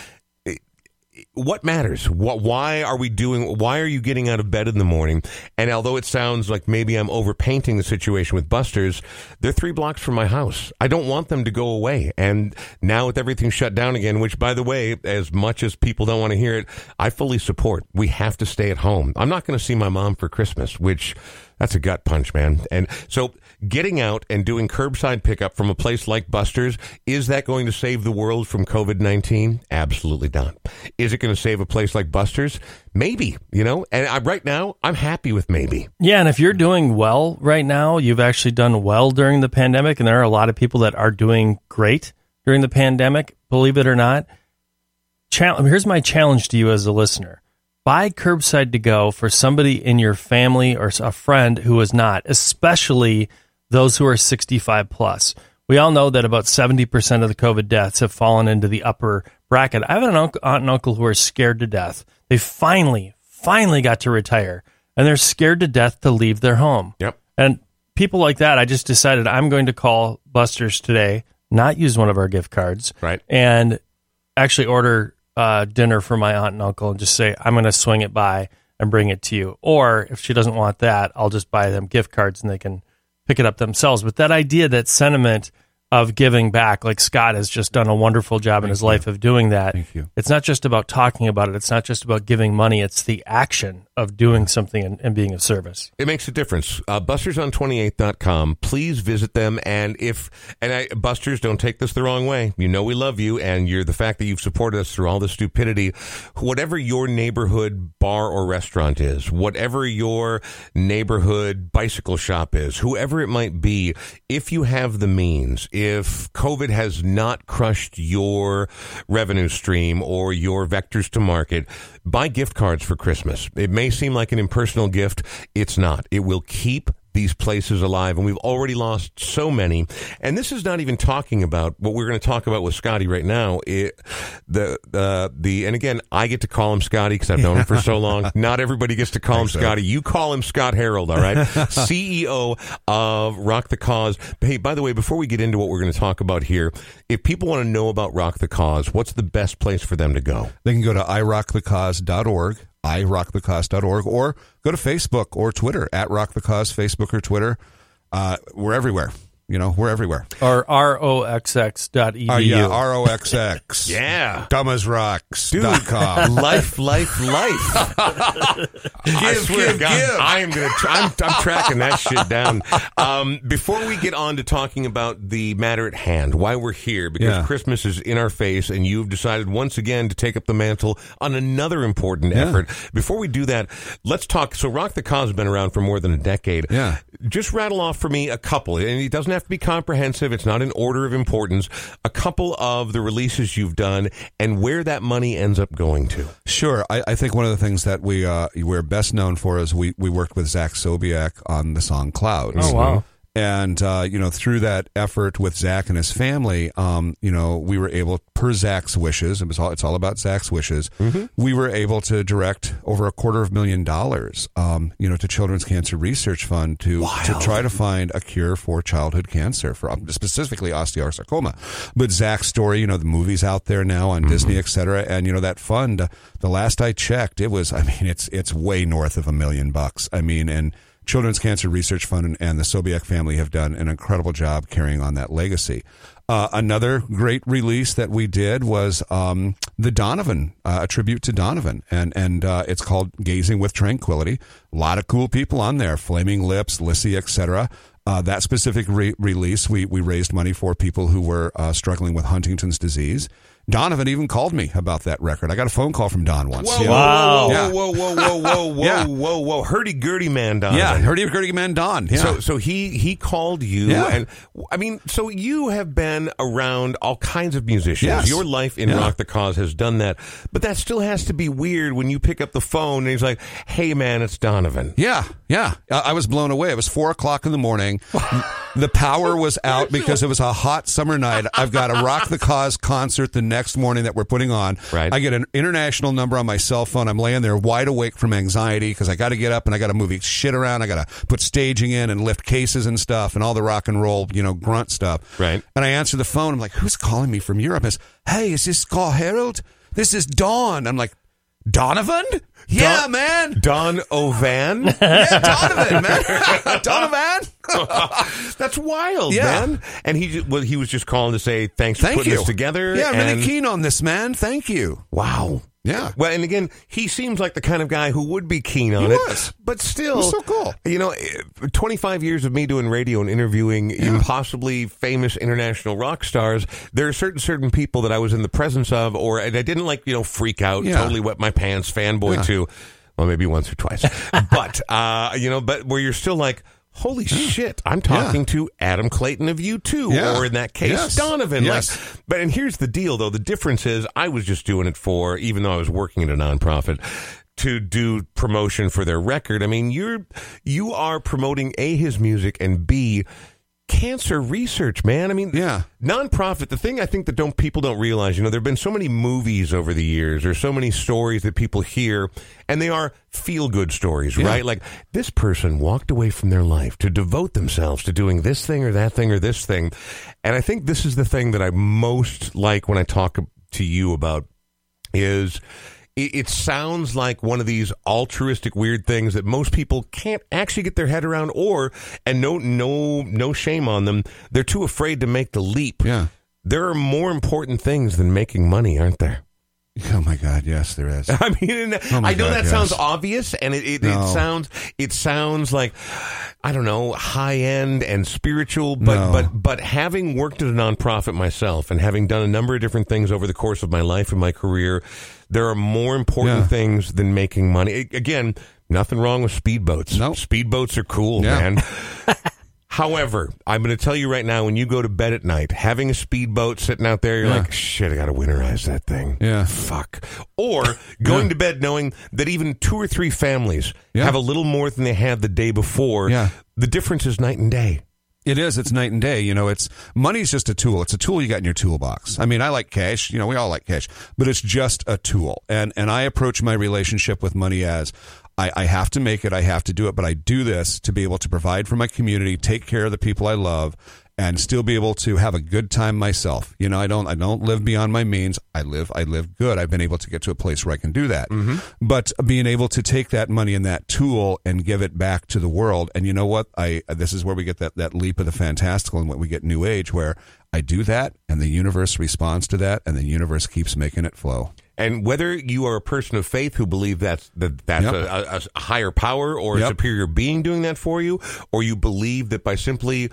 What matters? What? Why are we doing? Why are you getting out of bed in the morning? And although it sounds like maybe I'm overpainting the situation with Buster's, they're three blocks from my house. I don't want them to go away. And now with everything shut down again, which by the way, as much as people don't want to hear it, I fully support. We have to stay at home. I'm not going to see my mom for Christmas, which that's a gut punch, man. And so getting out and doing curbside pickup from a place like Buster's, is that going to save the world from COVID 19? Absolutely not. Is it going to save a place like Buster's? Maybe, you know? And I, right now, I'm happy with maybe.
Yeah, and if you're doing well right now, you've actually done well during the pandemic, and there are a lot of people that are doing great during the pandemic, believe it or not. Chal- here's my challenge to you as a listener buy curbside to go for somebody in your family or a friend who is not, especially those who are 65 plus. We all know that about 70% of the COVID deaths have fallen into the upper bracket. I have an uncle, aunt and uncle who are scared to death. They finally, finally got to retire and they're scared to death to leave their home.
Yep.
And people like that, I just decided I'm going to call Buster's today, not use one of our gift cards,
Right.
and actually order uh, dinner for my aunt and uncle and just say, I'm going to swing it by and bring it to you. Or if she doesn't want that, I'll just buy them gift cards and they can pick it up themselves. But that idea, that sentiment of giving back, like Scott has just done a wonderful job in his life of doing that.
Thank you.
It's not just about talking about it. It's not just about giving money. It's the action of doing something and, and being of service.
It makes a difference. Uh, BustersOn28.com. Please visit them. And if, and I, Busters, don't take this the wrong way. You know we love you, and you're the fact that you've supported us through all the stupidity. Whatever your neighborhood bar or restaurant is, whatever your neighborhood bicycle shop is, whoever it might be, if you have the means, if COVID has not crushed your revenue stream or your vectors to market, buy gift cards for Christmas. It may seem like an impersonal gift. It's not. It will keep these places alive, and we've already lost so many. And this is not even talking about what we're going to talk about with Scotty right now. It, the the the and again, I get to call him Scotty because I've known him for so long. Not everybody gets to call him Scotty. You call him Scott Harold, all right? CEO of Rock the Cause. Hey, by the way, before we get into what we're going to talk about here, if people want to know about Rock the Cause, what's the best place for them to go?
They can go to irockthecause.org, irockthecause.org, or go to Facebook or Twitter at Rock the Cause, Facebook or Twitter. Uh, we're everywhere. You know, we're everywhere.
Or roxx.edu.
Uh, yeah, R O X X.
Yeah.
Dummasrocks.com.
life, life, life. I swear to
give,
God,
give.
I am gonna. Tra- I'm, I'm tracking that shit down. Um, before we get on to talking about the matter at hand, why we're here, because
Yeah.
Christmas is in our face, and you've decided once again to take up the mantle on another important
Yeah.
effort. Before we do that, let's talk. So, Rock the Cause has been around for more than a decade.
Yeah.
Just rattle off for me a couple, and it doesn't have to be comprehensive. It's not in order of importance. A couple of the releases you've done, and where that money ends up going to.
Sure. I, I think one of the things that we uh, we're best known for is we, we worked with Zach Sobiech on the song Clouds.
Oh, wow.
And uh, you know, through that effort with Zach and his family, um, you know, we were able, per Zach's wishes, it was all it's all about Zach's wishes. We were able to direct over a quarter of a million dollars, um, you know, to Children's Cancer Research Fund to to try to find a cure for childhood cancer, for um, specifically osteosarcoma. But Zach's story, you know, the movie's out there now on Disney, et cetera, and you know that fund. uh, The last I checked, it was, I mean, it's it's way north of a million bucks. I mean, and Children's Cancer Research Fund and, the Sobiech family have done an incredible job carrying on that legacy. Uh, another great release that we did was um, the Donovan, uh, a tribute to Donovan, and and uh, it's called Gazing with Tranquility. A lot of cool people on there, Flaming Lips, Lissie, etc. Uh, that specific re- release, we we raised money for people who were uh, struggling with Huntington's disease. Donovan even called me about that record. I got a phone call from Don once.
Whoa,
you know?
Wow.
whoa,
Yeah.
whoa, whoa, whoa, whoa, whoa,
Yeah.
whoa, whoa, hurdy gurdy man, Donovan.
Yeah, heard you, heard you, man, Don. Yeah.
So, so he he called you,
Yeah.
and I mean, so you have been around all kinds of musicians.
Yes.
Your life in
Yeah.
Rock the Cause has done that, but that still has to be weird when you pick up the phone and he's like, "Hey, man, it's Donovan."
Yeah, yeah. I, I was blown away. It was four o'clock in the morning. the power was out because it was a hot summer night. I've got a Rock the Cause concert the next morning that we're putting on.
Right.
I get an international number on my cell phone. I'm laying there wide awake from anxiety because I got to get up and I got to move shit around. I got to put staging in and lift cases and stuff and all the rock and roll, you know, grunt stuff.
Right.
And I answer the phone. I'm like, who's calling me from Europe? It's, hey, is this Scott Harold? This is Dawn. I'm like, Donovan? Yeah,
Don-
man.
Don Ovan.
Yeah, Donovan, man. Donovan.
That's wild,
Yeah.
man. And he well, he was just calling to say thanks for
Thank
putting
you.
this together.
Yeah, I'm really keen on this, man. Thank you.
Wow.
Yeah.
Well, and again, he seems like the kind of guy who would be keen on
He
it.
was.
But still,
so cool.
You know, eh, 25 years of me doing radio and interviewing impossibly famous international rock stars. There are certain certain people that I was in the presence of, or and I didn't like, you know, freak out,
Yeah.
totally wet my pants, fanboy
Yeah.
to. Well, maybe once or twice, but uh, you know, but where you're still like. Holy shit! I'm talking to Adam Clayton of U2,
Yeah.
or in that case,
Yes.
Donovan.
Yes.
Like, but and here's the deal, though. The difference is, I was just doing it for, even though I was working at a nonprofit, to do promotion for their record. I mean, you're you are promoting a his music and b cancer research, man. I mean,
Yeah.
nonprofit. The thing I think that don't people don't realize, you know, there've been so many movies over the years, or so many stories that people hear, and they are feel good stories, right? Like this person walked away from their life to devote themselves to doing this thing or that thing or this thing, and I think this is the thing that I most like when I talk to you about is it, it sounds like one of these altruistic weird things that most people can't actually get their head around or and no no no shame on them they're too afraid to make the leap
Yeah.
there are more important things than making money aren't there
Oh my God, yes, there is.
I mean,
Oh
I know
God,
that
yes.
sounds obvious, and it, it,
No.
it sounds it sounds like I don't know high end and spiritual, but
No.
but but having worked at a nonprofit myself and having done a number of different things over the course of my life and my career, there are more important
Yeah.
things than making money. Again, nothing wrong with speedboats.
Nope.
Speedboats are cool,
Yeah.
man. However, I'm going to tell you right now, when you go to bed at night, having a speedboat sitting out there, you're
Yeah.
like, shit, I got to winterize that thing.
Yeah.
Fuck. Or going to bed knowing that even two or three families
Yeah.
have a little more than they had the day before.
Yeah.
The difference is night and day.
It is. It's night and day. You know, it's money's just a tool. It's a tool you got in your toolbox. I mean, I like cash. You know, we all like cash, but it's just a tool. And and I approach my relationship with money as I, I have to make it. I have to do it. But I do this to be able to provide for my community, take care of the people I love, and still be able to have a good time myself. You know, I don't I don't live beyond my means. I live I live good. I've been able to get to a place where I can do that. Mm-hmm. But being able to take that money and that tool and give it back to the world. And you know what? I this is where we get that that leap of the fantastical and what we get new age where I do that and the universe responds to that and the universe keeps making it flow.
And whether you are a person of faith who believe that's that that's
Yep.
a, a, a higher power or a superior being doing that for you, or you believe that by simply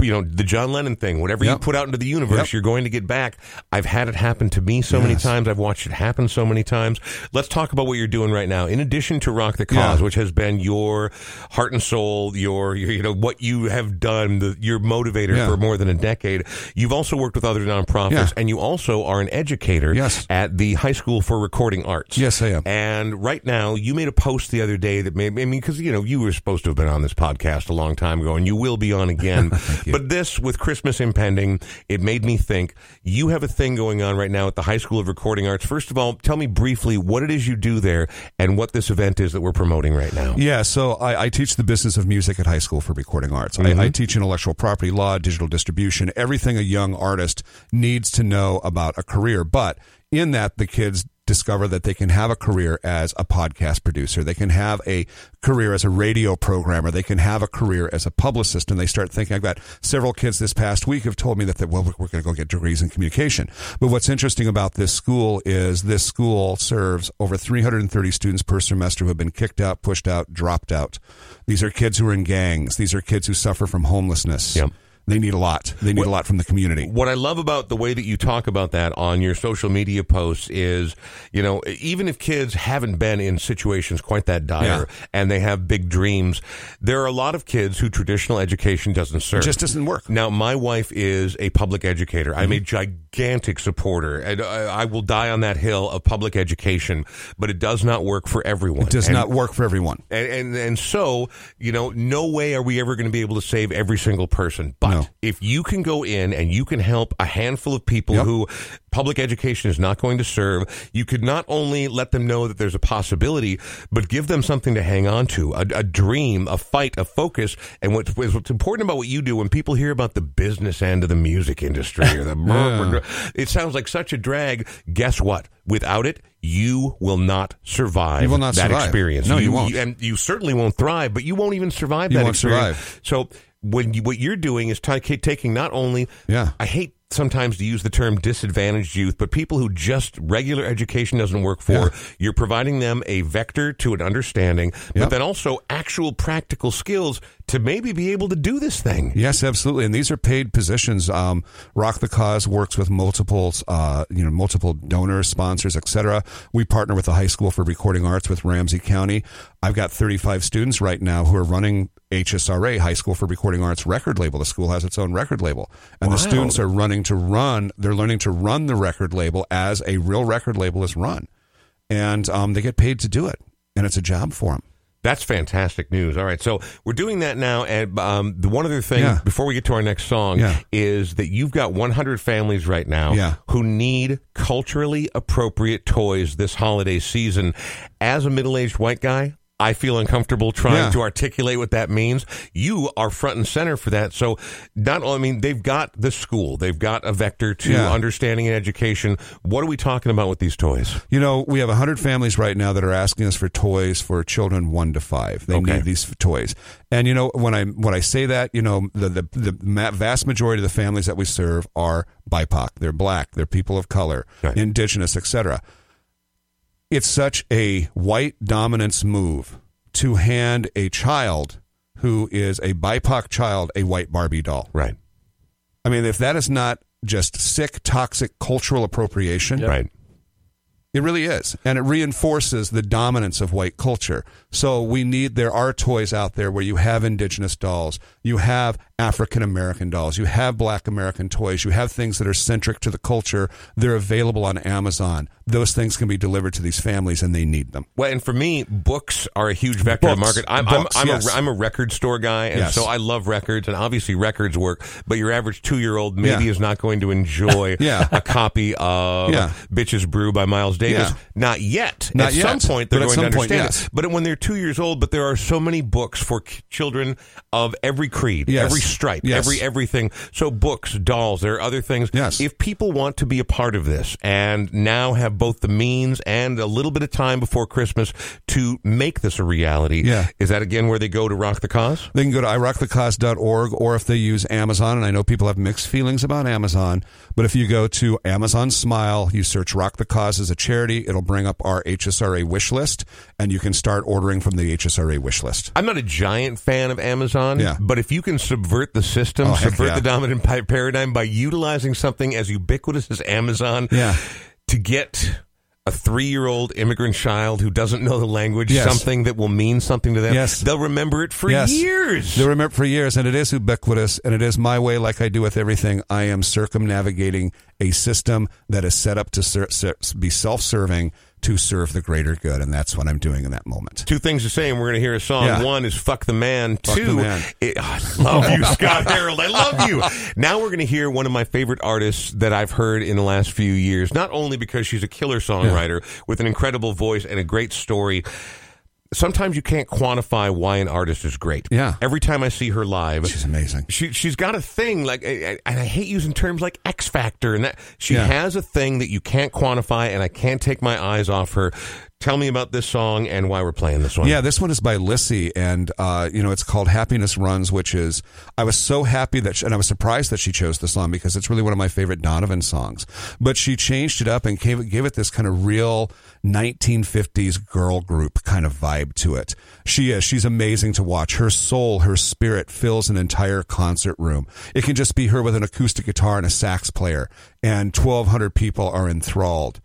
you know the John Lennon thing, whatever you put out into the universe,
Yep.
you're going to get back. I've had it happen to me so many times. I've watched it happen so many times. Let's talk about what you're doing right now. In addition to Rock the Cause,
Yeah.
which has been your heart and soul, your, your you know what you have done, the, your motivator
Yeah.
for more than a decade. You've also worked with other nonprofits,
Yeah.
and you also are an educator
Yes.
at the High School for Recording Arts.
Yes, I am.
And right now, you made a post the other day that made I mean, because you know you were supposed to have been on this podcast a long time ago, and you will be on again.
you.
but this, with Christmas impending, it made me think you have a thing going on right now at the High School of Recording Arts. First of all, tell me briefly what it is you do there and what this event is that we're promoting right now.
Yeah, so I, I teach the business of music at high school for recording arts.
Mm-hmm.
I, I teach intellectual property law, digital distribution, everything a young artist needs to know about a career. But in that, the kids discover that they can have a career as a podcast producer. They can have a career as a radio programmer. They can have a career as a publicist. And they start thinking, I've got several kids this past week have told me that, that well, we're going to go get degrees in communication. But what's interesting about this school is this school serves over 330 students per semester who have been kicked out, pushed out, dropped out. These are kids who are in gangs. These are kids who suffer from homelessness.
Yep.
They need a lot. They need a lot from the community.
What I love about the way that you talk about that on your social media posts is, you know, even if kids haven't been in situations quite that dire
Yeah.
and they have big dreams, there are a lot of kids who traditional education doesn't serve.
It just doesn't work.
Now, my wife is a public educator. I'm mm-hmm. a gigantic supporter, and I, I will die on that hill of public education. But it does not work for everyone.
It does
And-
not work for everyone.
and, and and so you know, no way are we ever going to be able to save every single person. But
No.
if you can go in and you can help a handful of people
Yep.
who public education is not going to serve, you could not only let them know that there's a possibility, but give them something to hang on to, a, a dream, a fight, a focus. And what's, what's important about what you do when people hear about the business end of the music industry or the it sounds like such a drag. Guess what? Without it, you will not survive
You will not
that
survive.
experience.
No, you won't.
and you certainly won't thrive, but you won't even survive
You
that
won't
experience.
survive.
So when you, what you're doing is ta- taking not only
Yeah.
I hate sometimes to use the term disadvantaged youth, but people who just regular education doesn't work for,
Yeah.
you're providing them a vector to an understanding, but
Yep.
then also actual practical skills to maybe be able to do this thing.
Yes, absolutely, and these are paid positions. Um, Rock the Cause works with multiple, uh, you know, multiple donors, sponsors, etc. We partner with the High School for Recording Arts with Ramsey County. I've got 35 students right now who are running HSRA, High School for Recording Arts record label. The school has its own record label, and
Wow.
the students are running to run. They're learning to run the record label as a real record label is run, and um, they get paid to do it, and it's a job for them.
That's fantastic news. All right, so we're doing that now, and um, the one other thing
Yeah.
before we get to our next song
Yeah.
is that you've got 100 families right now
Yeah.
who need culturally appropriate toys this holiday season. As a middle-aged white guy. I feel uncomfortable trying
Yeah.
to articulate what that means. You are front and center for that. So, not only, I mean, they've got the school, they've got a vector to
Yeah.
understanding and education. What are we talking about with these toys?
You know, we have 100 families right now that are asking us for toys for children 1 to 5. They
Okay.
need these toys. And you know, when I when I say that, you know, the the, the vast majority of the families that we serve are BIPOC. They're black, they're people of color,
Right.
indigenous, etc. it's such a white dominance move to hand a child who is a BIPOC child a white Barbie doll.
Right.
I mean, if that is not just sick, toxic cultural appropriation,
Right.
it really is. And it reinforces the dominance of white culture. So we need, there are toys out there where you have indigenous dolls, you have African American dolls, you have black American toys, you have things that are centric to the culture. They're available on Amazon. Those things can be delivered to these families and they need them.
Well, and for me, books are a huge vector of market. I'm,
Books,
I'm, I'm,
yes.
a, I'm a record store guy, and
Yes.
so I love records, and obviously records work. But your average two year old maybe
Yeah.
is not going to enjoy
Yeah.
a copy of
Yeah.
Bitches Brew by Miles Davis. Not yet.
Not
at
yet.
some point, they're
But
going to
point,
understand
yes.
it. But when they're two years old, but there are so many books for k- children of every creed, every stripe,
Yes.
every everything. So books, dolls, there are other things.
Yes.
If people want to be a part of this and now have both the means and a little bit of time before Christmas to make this a reality,
Yeah.
is that again where they go to rock the cause?
They can go to irockthecause.org or if they use Amazon, and I know people have mixed feelings about Amazon, but if you go to Amazon Smile, you search Rock the Cause as a charity, it'll bring up our HSRA wish list, and you can start ordering from the HSRA wish list.
I'm not a giant fan of Amazon,
Yeah.
but if you can subvert the system,
Oh,
subvert
yeah.
the dominant paradigm by utilizing something as ubiquitous as Amazon
Yeah.
to get a three year old immigrant child who doesn't know the language
Yes.
something that will mean something to them,
Yes.
they'll remember it for
Yes.
years.
they'll remember for years, and it is ubiquitous, and it is my way, like I do with everything. I am circumnavigating a system that is set up to ser- ser- be self serving to serve the greater good, and that's what I'm doing in that moment.
Two things to say, and we're going to hear a song.
Yeah.
One is "Fuck the Man."
Fuck
Two,
the Man.
it- oh, I love you, Scott Harold. I love you. Now we're going to hear one of my favorite artists that I've heard in the last few years. Not only because she's a killer songwriter with an incredible voice and a great story. Sometimes you can't quantify why an artist is great.
Yeah.
Every time I see her live,
She's amazing.
she she's got a thing like, and I hate using terms like X Factor, and that she
Yeah.
has a thing that you can't quantify, and I can't take my eyes off her. Tell me about this song and why we're playing this one.
Yeah, this one is by Lissie, and uh, you know it's called "Happiness Runs," which is I was so happy that, she, and I was surprised that she chose the song because it's really one of my favorite Donovan songs. But she changed it up and gave gave it this kind of real 1950s girl group kind of vibe to it. She is she's amazing to watch. Her soul, her spirit fills an entire concert room. It can just be her with an acoustic guitar and a sax player, and 1,200 people are enthralled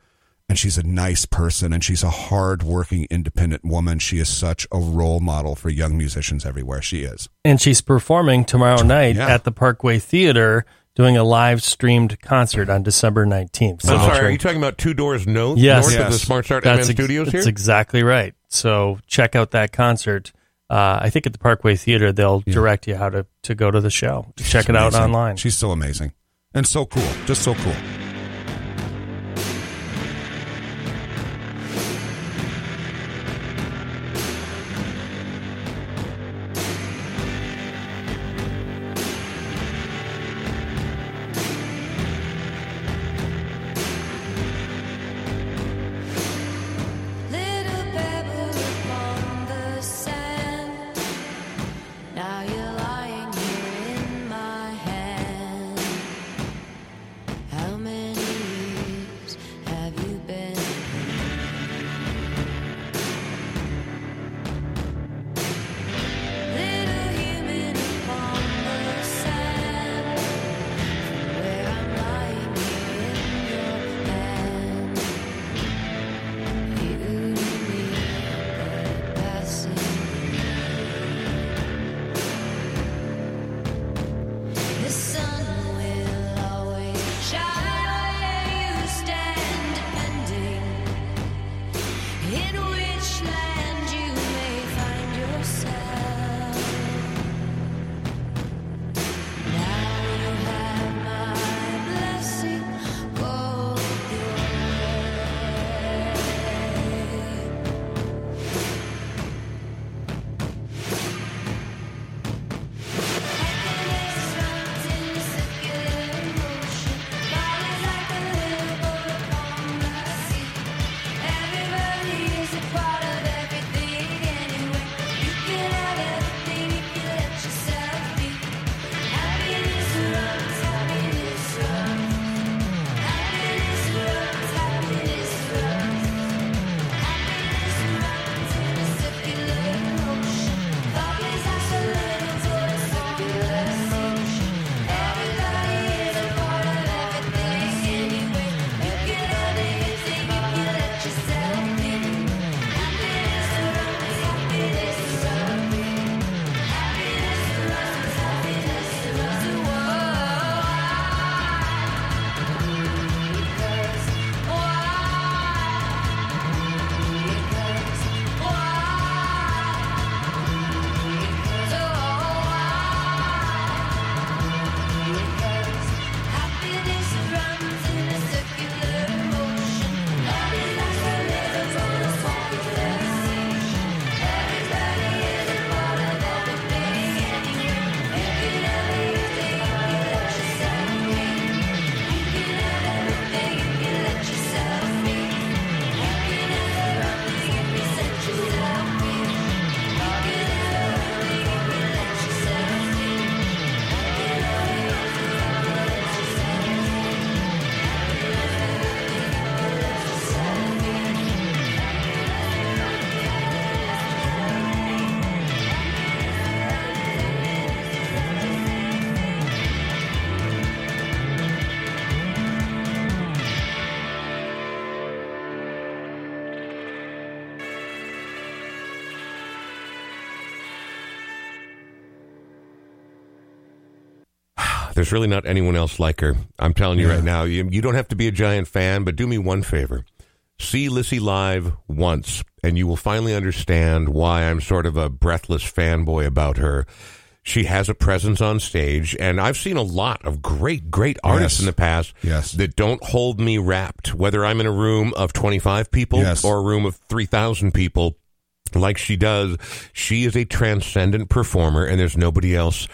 and she's a nice person and she's a hard-working independent woman she is such a role model for young musicians everywhere she is
And she's performing tomorrow night
Yeah.
at the Parkway Theater doing a live streamed concert on December 19th.
I'm sorry, are you talking about two doors north,
Yes.
north of the Smart Start
that's
MN
ex-
Studios
that's
here?
exactly right. So check out that concert. Uh, I think at the Parkway Theater, they'll direct you how to, to go to the show. Check it out
Amazing.
online.
she's so amazing and so cool just so cool
There's really not anyone else like her. I'm telling you
Yeah.
right now. You, you don't have to be a giant fan, but do me one favor. See Lissie live once, and you will finally understand why I'm sort of a breathless fanboy about her. She has a presence on stage, and I've seen a lot of great, great artists
Yes.
in the past
Yes.
that don't hold me wrapped, whether I'm in a room of 25 people
Yes.
or a room of 3,000 people like she does. She is a transcendent performer, and there's nobody else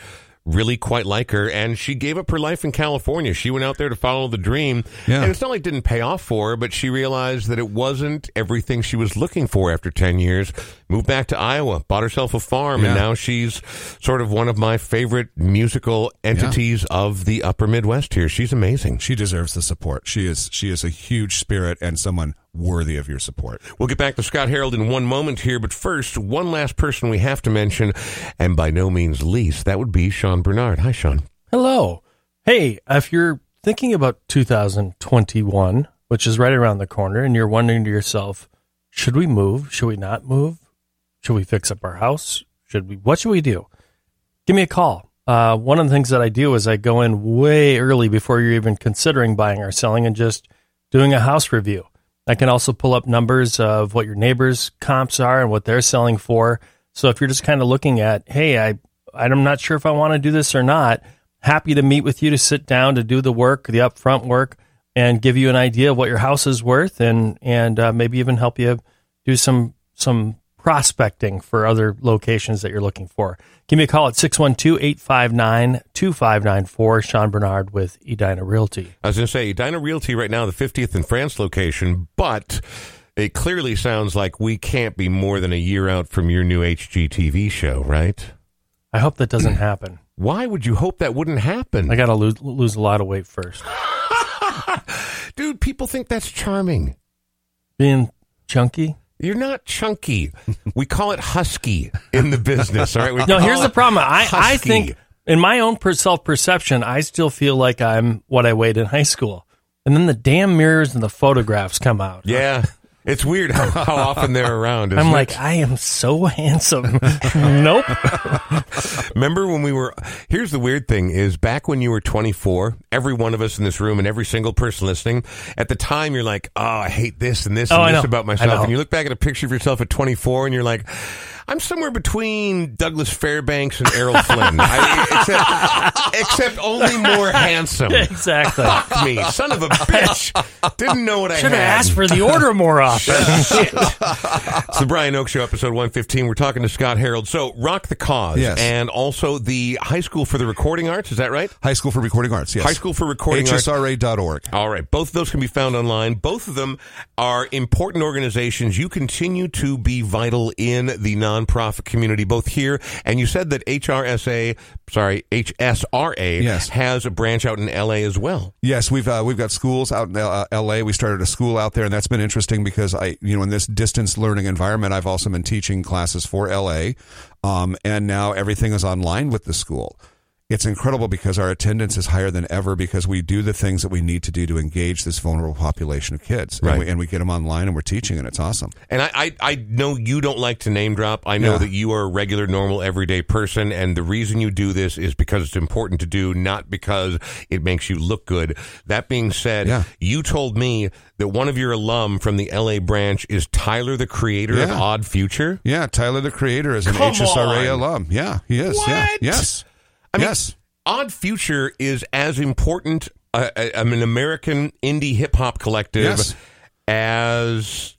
really quite like her. And she gave up her life in California. She went out there to follow the dream.
Yeah.
And it's not like it didn't pay off for her, but she realized that it wasn't everything she was looking for after 10 years. Moved back to Iowa, bought herself a farm, and now she's sort of one of my favorite musical entities of the upper Midwest here. She's amazing.
She deserves the support. She is she is a huge spirit and someone worthy of your support.
We'll get back to Scott Harold in one moment here, but first, one last person we have to mention, and by no means least, that would be Sean Bernard. Hi, Sean.
Hello. Hey, if you're thinking about 2021, which is right around the corner, and you're wondering to yourself, should we move? Should we not move? Should we fix up our house? Should we? What should we do? Give me a call. Uh, one of the things that I do is I go in way early before you're even considering buying or selling and just doing a house review. I can also pull up numbers of what your neighbors' comps are and what they're selling for. So if you're just kind of looking at, hey, I I'm not sure if I want to do this or not, happy to meet with you to sit down to do the work, the upfront work, and give you an idea of what your house is worth, and and uh, maybe even help you do some some prospecting for other locations that you're looking for. Give me a call at 612-859-2594. Sean Bernard with Edina Realty.
I was going to say, Edina Realty right now, the 50th in France location, but it clearly sounds like we can't be more than a year out from your new HGTV show, right?
I hope that doesn't happen.
Why would you hope that wouldn't happen?
I got to lose, lose a lot of weight first.
Dude, people think that's charming.
Being chunky?
You're not chunky. we call it husky in the business, all right? We
No, here's the problem. I, I think in my own self perception, I still feel like I'm what I weighed in high school. And then the damn mirrors and the photographs come out.
Yeah. It's weird how, how often they're around.
I'm
it?
like, I am so handsome. nope.
Remember when we were? Here's the weird thing: is back when you were 24, every one of us in this room and every single person listening, at the time you're like, "Oh, I hate this and this
Oh,
and
I
this
know.
about myself," and you look back at a picture of yourself at 24, and you're like. I'm somewhere between Douglas Fairbanks and Errol Flynn, I, except, except only more handsome.
Exactly.
Fuck me, son of a bitch! Didn't know what I
Should have asked for the order more often.
It's the Brian Oake Show, episode 115. We're talking to Scott Harold. So, Rock the Cause.
Yes.
And also the High School for the Recording Arts. Is that right?
High School for Recording Arts, yes.
High School for Recording Arts.
HSRA.org.
All right. Both of those can be found online. Both of them are important organizations. You continue to be vital in the nonprofit community, both here and you said that HRSA, sorry, HSRA
Yes.
has a branch out in LA as well.
Yes, we've uh, we've got schools out in uh, L.A. We started a school out there, and that's been interesting because I, you know, in this distance learning environment, I've also been teaching classes for L.A. Um, and now everything is online with the school. It's incredible because our attendance is higher than ever because we do the things that we need to do to engage this vulnerable population of kids,
Right.
and, we, and we get them online and we're teaching, and it's awesome.
And I, I, I know you don't like to name drop. I know
Yeah.
that you are a regular, normal, everyday person, and the reason you do this is because it's important to do, not because it makes you look good. That being said,
Yeah.
you told me that one of your alum from the LA branch is Tyler, the creator of Odd Future.
Yeah, Tyler the creator is an
Come
HSRA
on.
alum. Yeah, he is. Yeah,
What?
yes,
I mean,
yes.
Odd Future is as important. Uh, uh, I'm an American indie hip hop collective
Yes.
as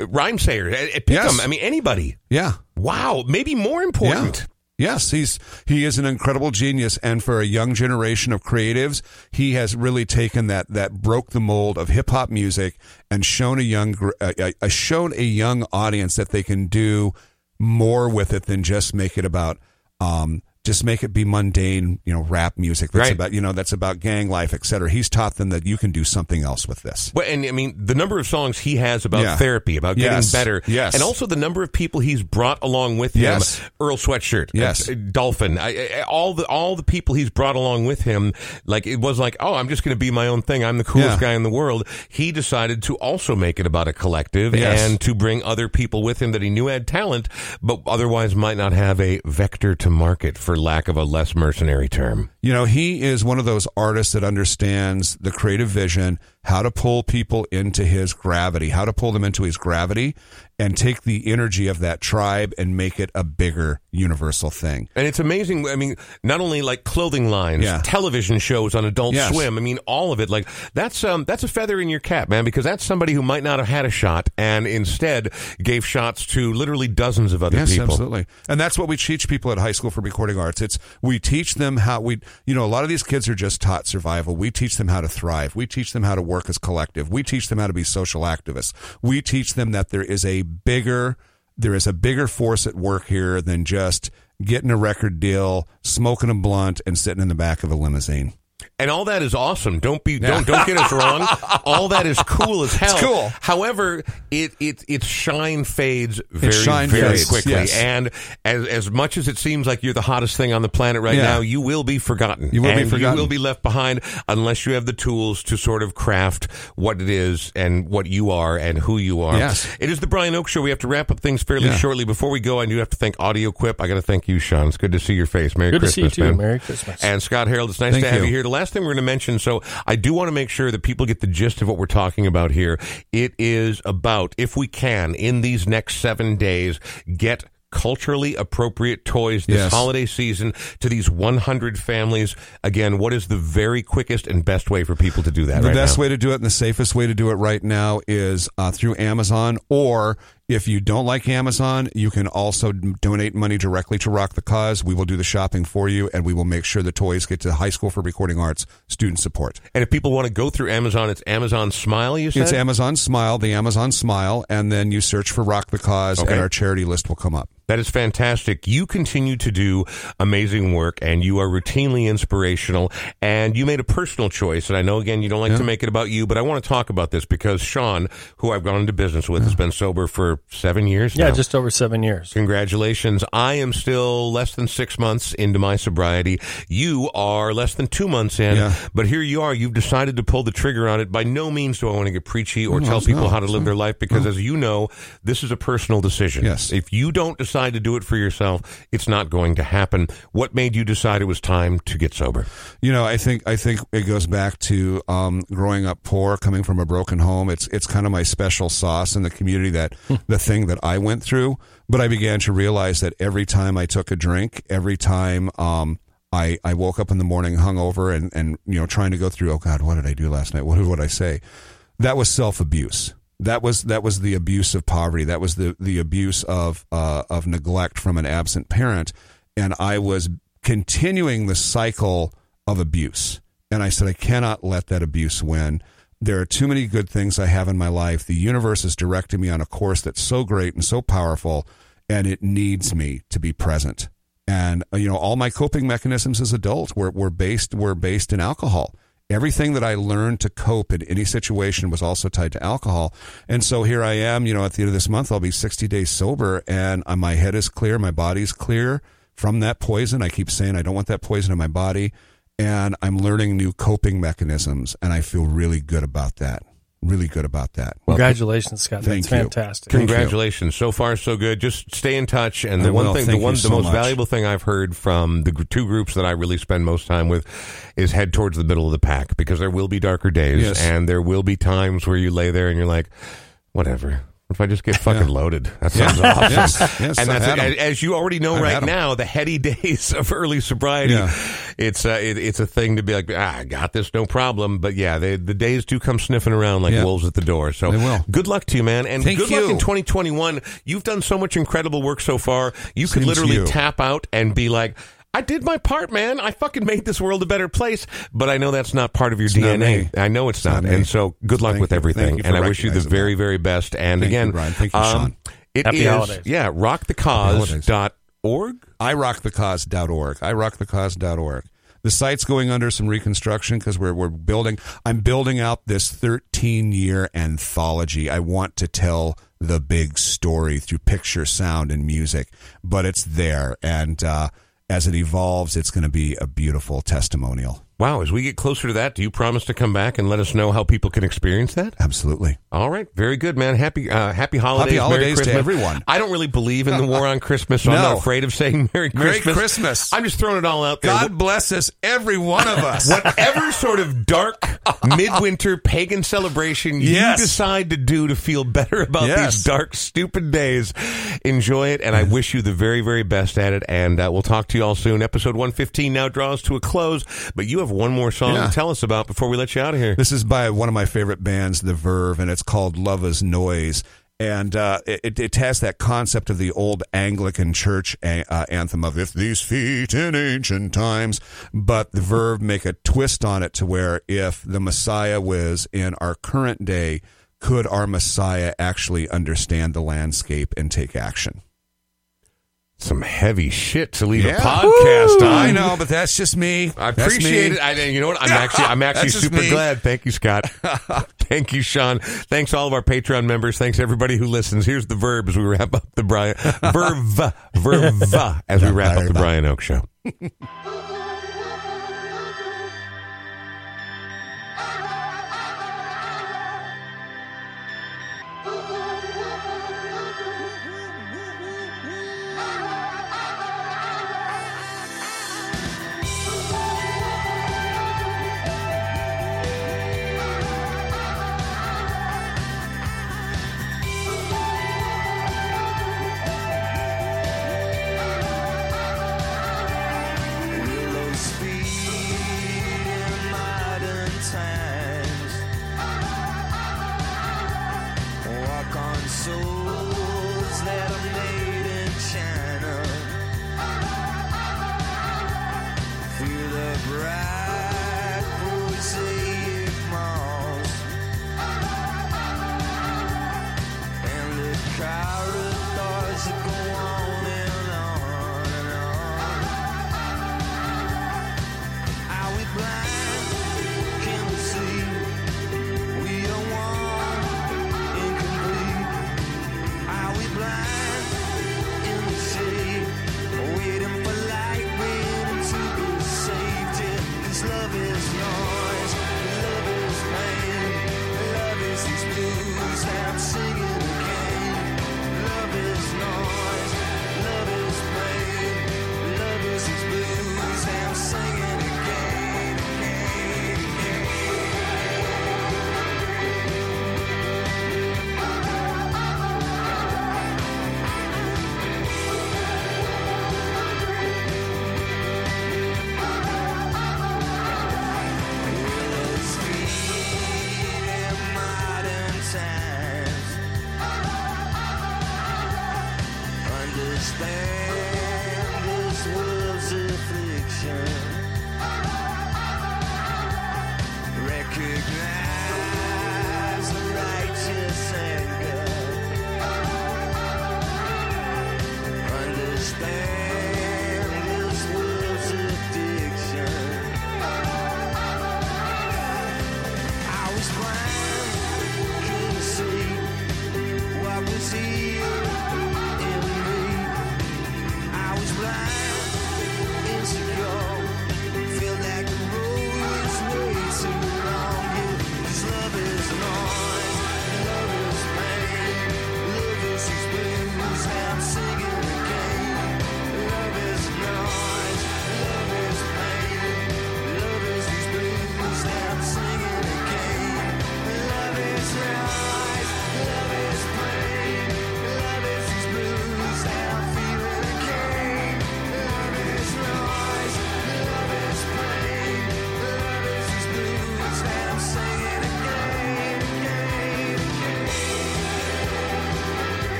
Rhymesayer. Uh, Pick
Yes.
'em. I mean, anybody.
Yeah,
Wow, maybe more important.
Yes, he's he is an incredible genius, and for a young generation of creatives, he has really taken that that broke the mold of hip hop music and shown a young uh, uh, uh, shown a young audience that they can do more with it than just make it about um just make it be mundane, you know, rap music that's
Right.
about you know that's about gang life, et cetera. He's taught them that you can do something else with this.
Well, and I mean, the number of songs he has about
Yeah.
therapy, about getting
Yes.
better,
Yes.
and also the number of people he's brought along with him.
Yes.
Earl Sweatshirt,
Yes.
uh, Dolphin, I, I, all the all the people he's brought along with him. Like it was like, oh, I'm just going to be my own thing. I'm the coolest
Yeah.
guy in the world. He decided to also make it about a collective
Yes.
and to bring other people with him that he knew had talent, but otherwise might not have a vector to market for lack of a less mercenary term.
You know, he is one of those artists that understands the creative vision, how to pull people into his gravity, how to pull them into his gravity and take the energy of that tribe and make it a bigger universal thing.
And it's amazing. I mean, not only like clothing lines,
Yeah.
television shows on Adult
Yes.
Swim. I mean, all of it. Like that's um that's a feather in your cap, man. Because that's somebody who might not have had a shot and instead gave shots to literally dozens of other
Yes,
people.
absolutely. And that's what we teach people at high school for recording arts. It's we teach them how we you know, a lot of these kids are just taught survival. We teach them how to thrive. We teach them how to work as collective. We teach them how to be social activists. We teach them that there is a bigger there is a bigger force at work here than just getting a record deal, smoking a blunt and sitting in the back of a limousine.
And all that is awesome. Don't be don't don't get us wrong. All that is cool as hell.
cool.
However, it it its shine fades very
shine
very
fades,
quickly.
yes.
And as as much as it seems like you're the hottest thing on the planet right
Yeah.
now, you will be forgotten.
You will be
And
forgotten.
You will be left behind unless you have the tools to sort of craft what it is and what you are and who you are.
Yes.
It is the Brian Oake Show. We have to wrap up things fairly
Yeah.
shortly. Before we go, I do have to thank Audio Quip. I got to thank you, Sean. It's good to see your face. Merry
Good to
Christmas,
see you too.
man.
Merry Christmas.
And Scott Harold, it's nice
Thank
to have you.
you.
here. The last thing we're going to mention, so I do want to make sure that people get the gist of what we're talking about here. It is about, if we can, in these next seven days, get culturally appropriate toys this
Yes.
holiday season to these 100 families. Again, what is the very quickest and best way for people to do that
The
right
best
now?
way to do it and the safest way to do it right now is uh, through Amazon. Or if you don't like Amazon, you can also donate money directly to Rock the Cause. We will do the shopping for you, and we will make sure the toys get to High School for Recording Arts student support.
And if people want to go through Amazon, it's Amazon Smile, you said?
It's Amazon Smile, the Amazon Smile, and then you search for Rock the Cause,
Okay.
and our charity list will come up.
That is fantastic. You continue to do amazing work and you are routinely inspirational and you made a personal choice. And I know again, you don't like to make it about you, but I want to talk about this because Sean, who I've gone into business with, has been sober for seven years
yeah,
now.
just over seven years.
Congratulations. I am still less than six months into my sobriety. You are less than two months in,
Yeah.
but here you are. You've decided to pull the trigger on it. By no means do I want to get preachy or
No,
tell people
no,
how to live
no.
their life because, as you know, this is a personal decision.
Yes.
If you don't decide to do it for yourself, it's not going to happen. What made you decide it was time to get sober?
You know, I think I think it goes back to um, growing up poor, coming from a broken home. It's it's kind of my special sauce in the community that the thing that I went through. But I began to realize that every time I took a drink, every time um, I I woke up in the morning hungover and and you know trying to go through, oh God, what did I do last night? What did I say? That was self abuse. That was that was the abuse of poverty. That was the the abuse of uh, of neglect from an absent parent, and I was continuing the cycle of abuse. And I said, I cannot let that abuse win. There are too many good things I have in my life. The universe is directing me on a course that's so great and so powerful, and it needs me to be present. And uh, you know, all my coping mechanisms as adults were, were based were based in alcohol. Everything that I learned to cope in any situation was also tied to alcohol. And so here I am, you know, at the end of this month, I'll be 60 days sober and uh, my head is clear, my body's clear from that poison. I keep saying I don't want that poison in my body. And I'm learning new coping mechanisms and I feel really good about that. Really good about that.
Congratulations, Scott.
Thank
That's
you.
fantastic.
Thank you.
Congratulations. So far, so good. Just stay in touch. And the
I
one
will.
thing,
Thank
the one,
you
the
so
most
much.
valuable thing I've heard from the two groups that I really spend most time with is head towards the middle of the pack because there will be darker days
Yes.
and there will be times where you lay there and you're like, whatever. If I just get fucking loaded, that sounds
Yeah.
awesome.
Yes. Yes,
and that's as you already know
I've
right now, the heady days of early sobriety.
Yeah.
It's uh, it, it's a thing to be like, ah, I got this, no problem. But yeah, they, the days do come sniffing around like
Yeah.
wolves at the door. So good luck to you, man, and
Thank
good luck in 2021. You've done so much incredible work so far. You could literally
you.
tap out and be like. I did my part, man. I fucking made this world a better place. But I know that's not part of your
not
DNA. I know it's, not.
not.
And so good luck
Thank
with
you.
everything.
Thank you for
and I wish you the
recognizing
very, very best. And
Thank you,
again,
Brian. Thank you,
um,
Sean.
it
Happy
is-
holidays.
yeah, rockthecause.org.
irockthecause.org. irockthecause.org. The site's going under some reconstruction because we're we're building. I'm building out this 13 year anthology. I want to tell the big story through picture, sound, and music, but it's there, and uh, as it evolves, it's going to be a beautiful testimonial.
Wow, as we get closer to that, do you promise to come back and let us know how people can experience that?
Absolutely.
All right, very good, man. Happy uh, happy holidays.
Happy
Merry
holidays to
Christmas.
everyone.
I don't really believe in the war on Christmas, so I'm not afraid of saying Merry Christmas.
Merry
Christmas.
Christmas.
I'm just throwing it all out there.
God bless us, every one of us.
Whatever sort of dark midwinter pagan celebration
Yes.
you decide to do to feel better about
Yes.
these dark, stupid days, enjoy it. And I wish you the very, very best at it. And uh, we'll talk to you all soon. Episode 115 now draws to a close, but you have one more song
Yeah.
to tell us about before we let you out of here.
This is by one of my favorite bands, The Verve, and it's called Love is Noise. And uh, it, it has that concept of the old Anglican church a- uh, anthem of "If these feet in ancient times," but the Verve make a twist on it to where if the Messiah was in our current day, could our Messiah actually understand the landscape and take action?
Some heavy shit to leave a podcast
Woo!
on.
I know, but that's just me.
I
That's
appreciate
me.
it. I, you know what? I'm actually, I'm actually
That's just
super
me.
glad. Thank you, Scott. Thank you, Sean. Thanks all of our Patreon members. Thanks everybody who listens. Here's the Verve as we wrap up the Brian verve verve as we wrap up the Brian Oake Show.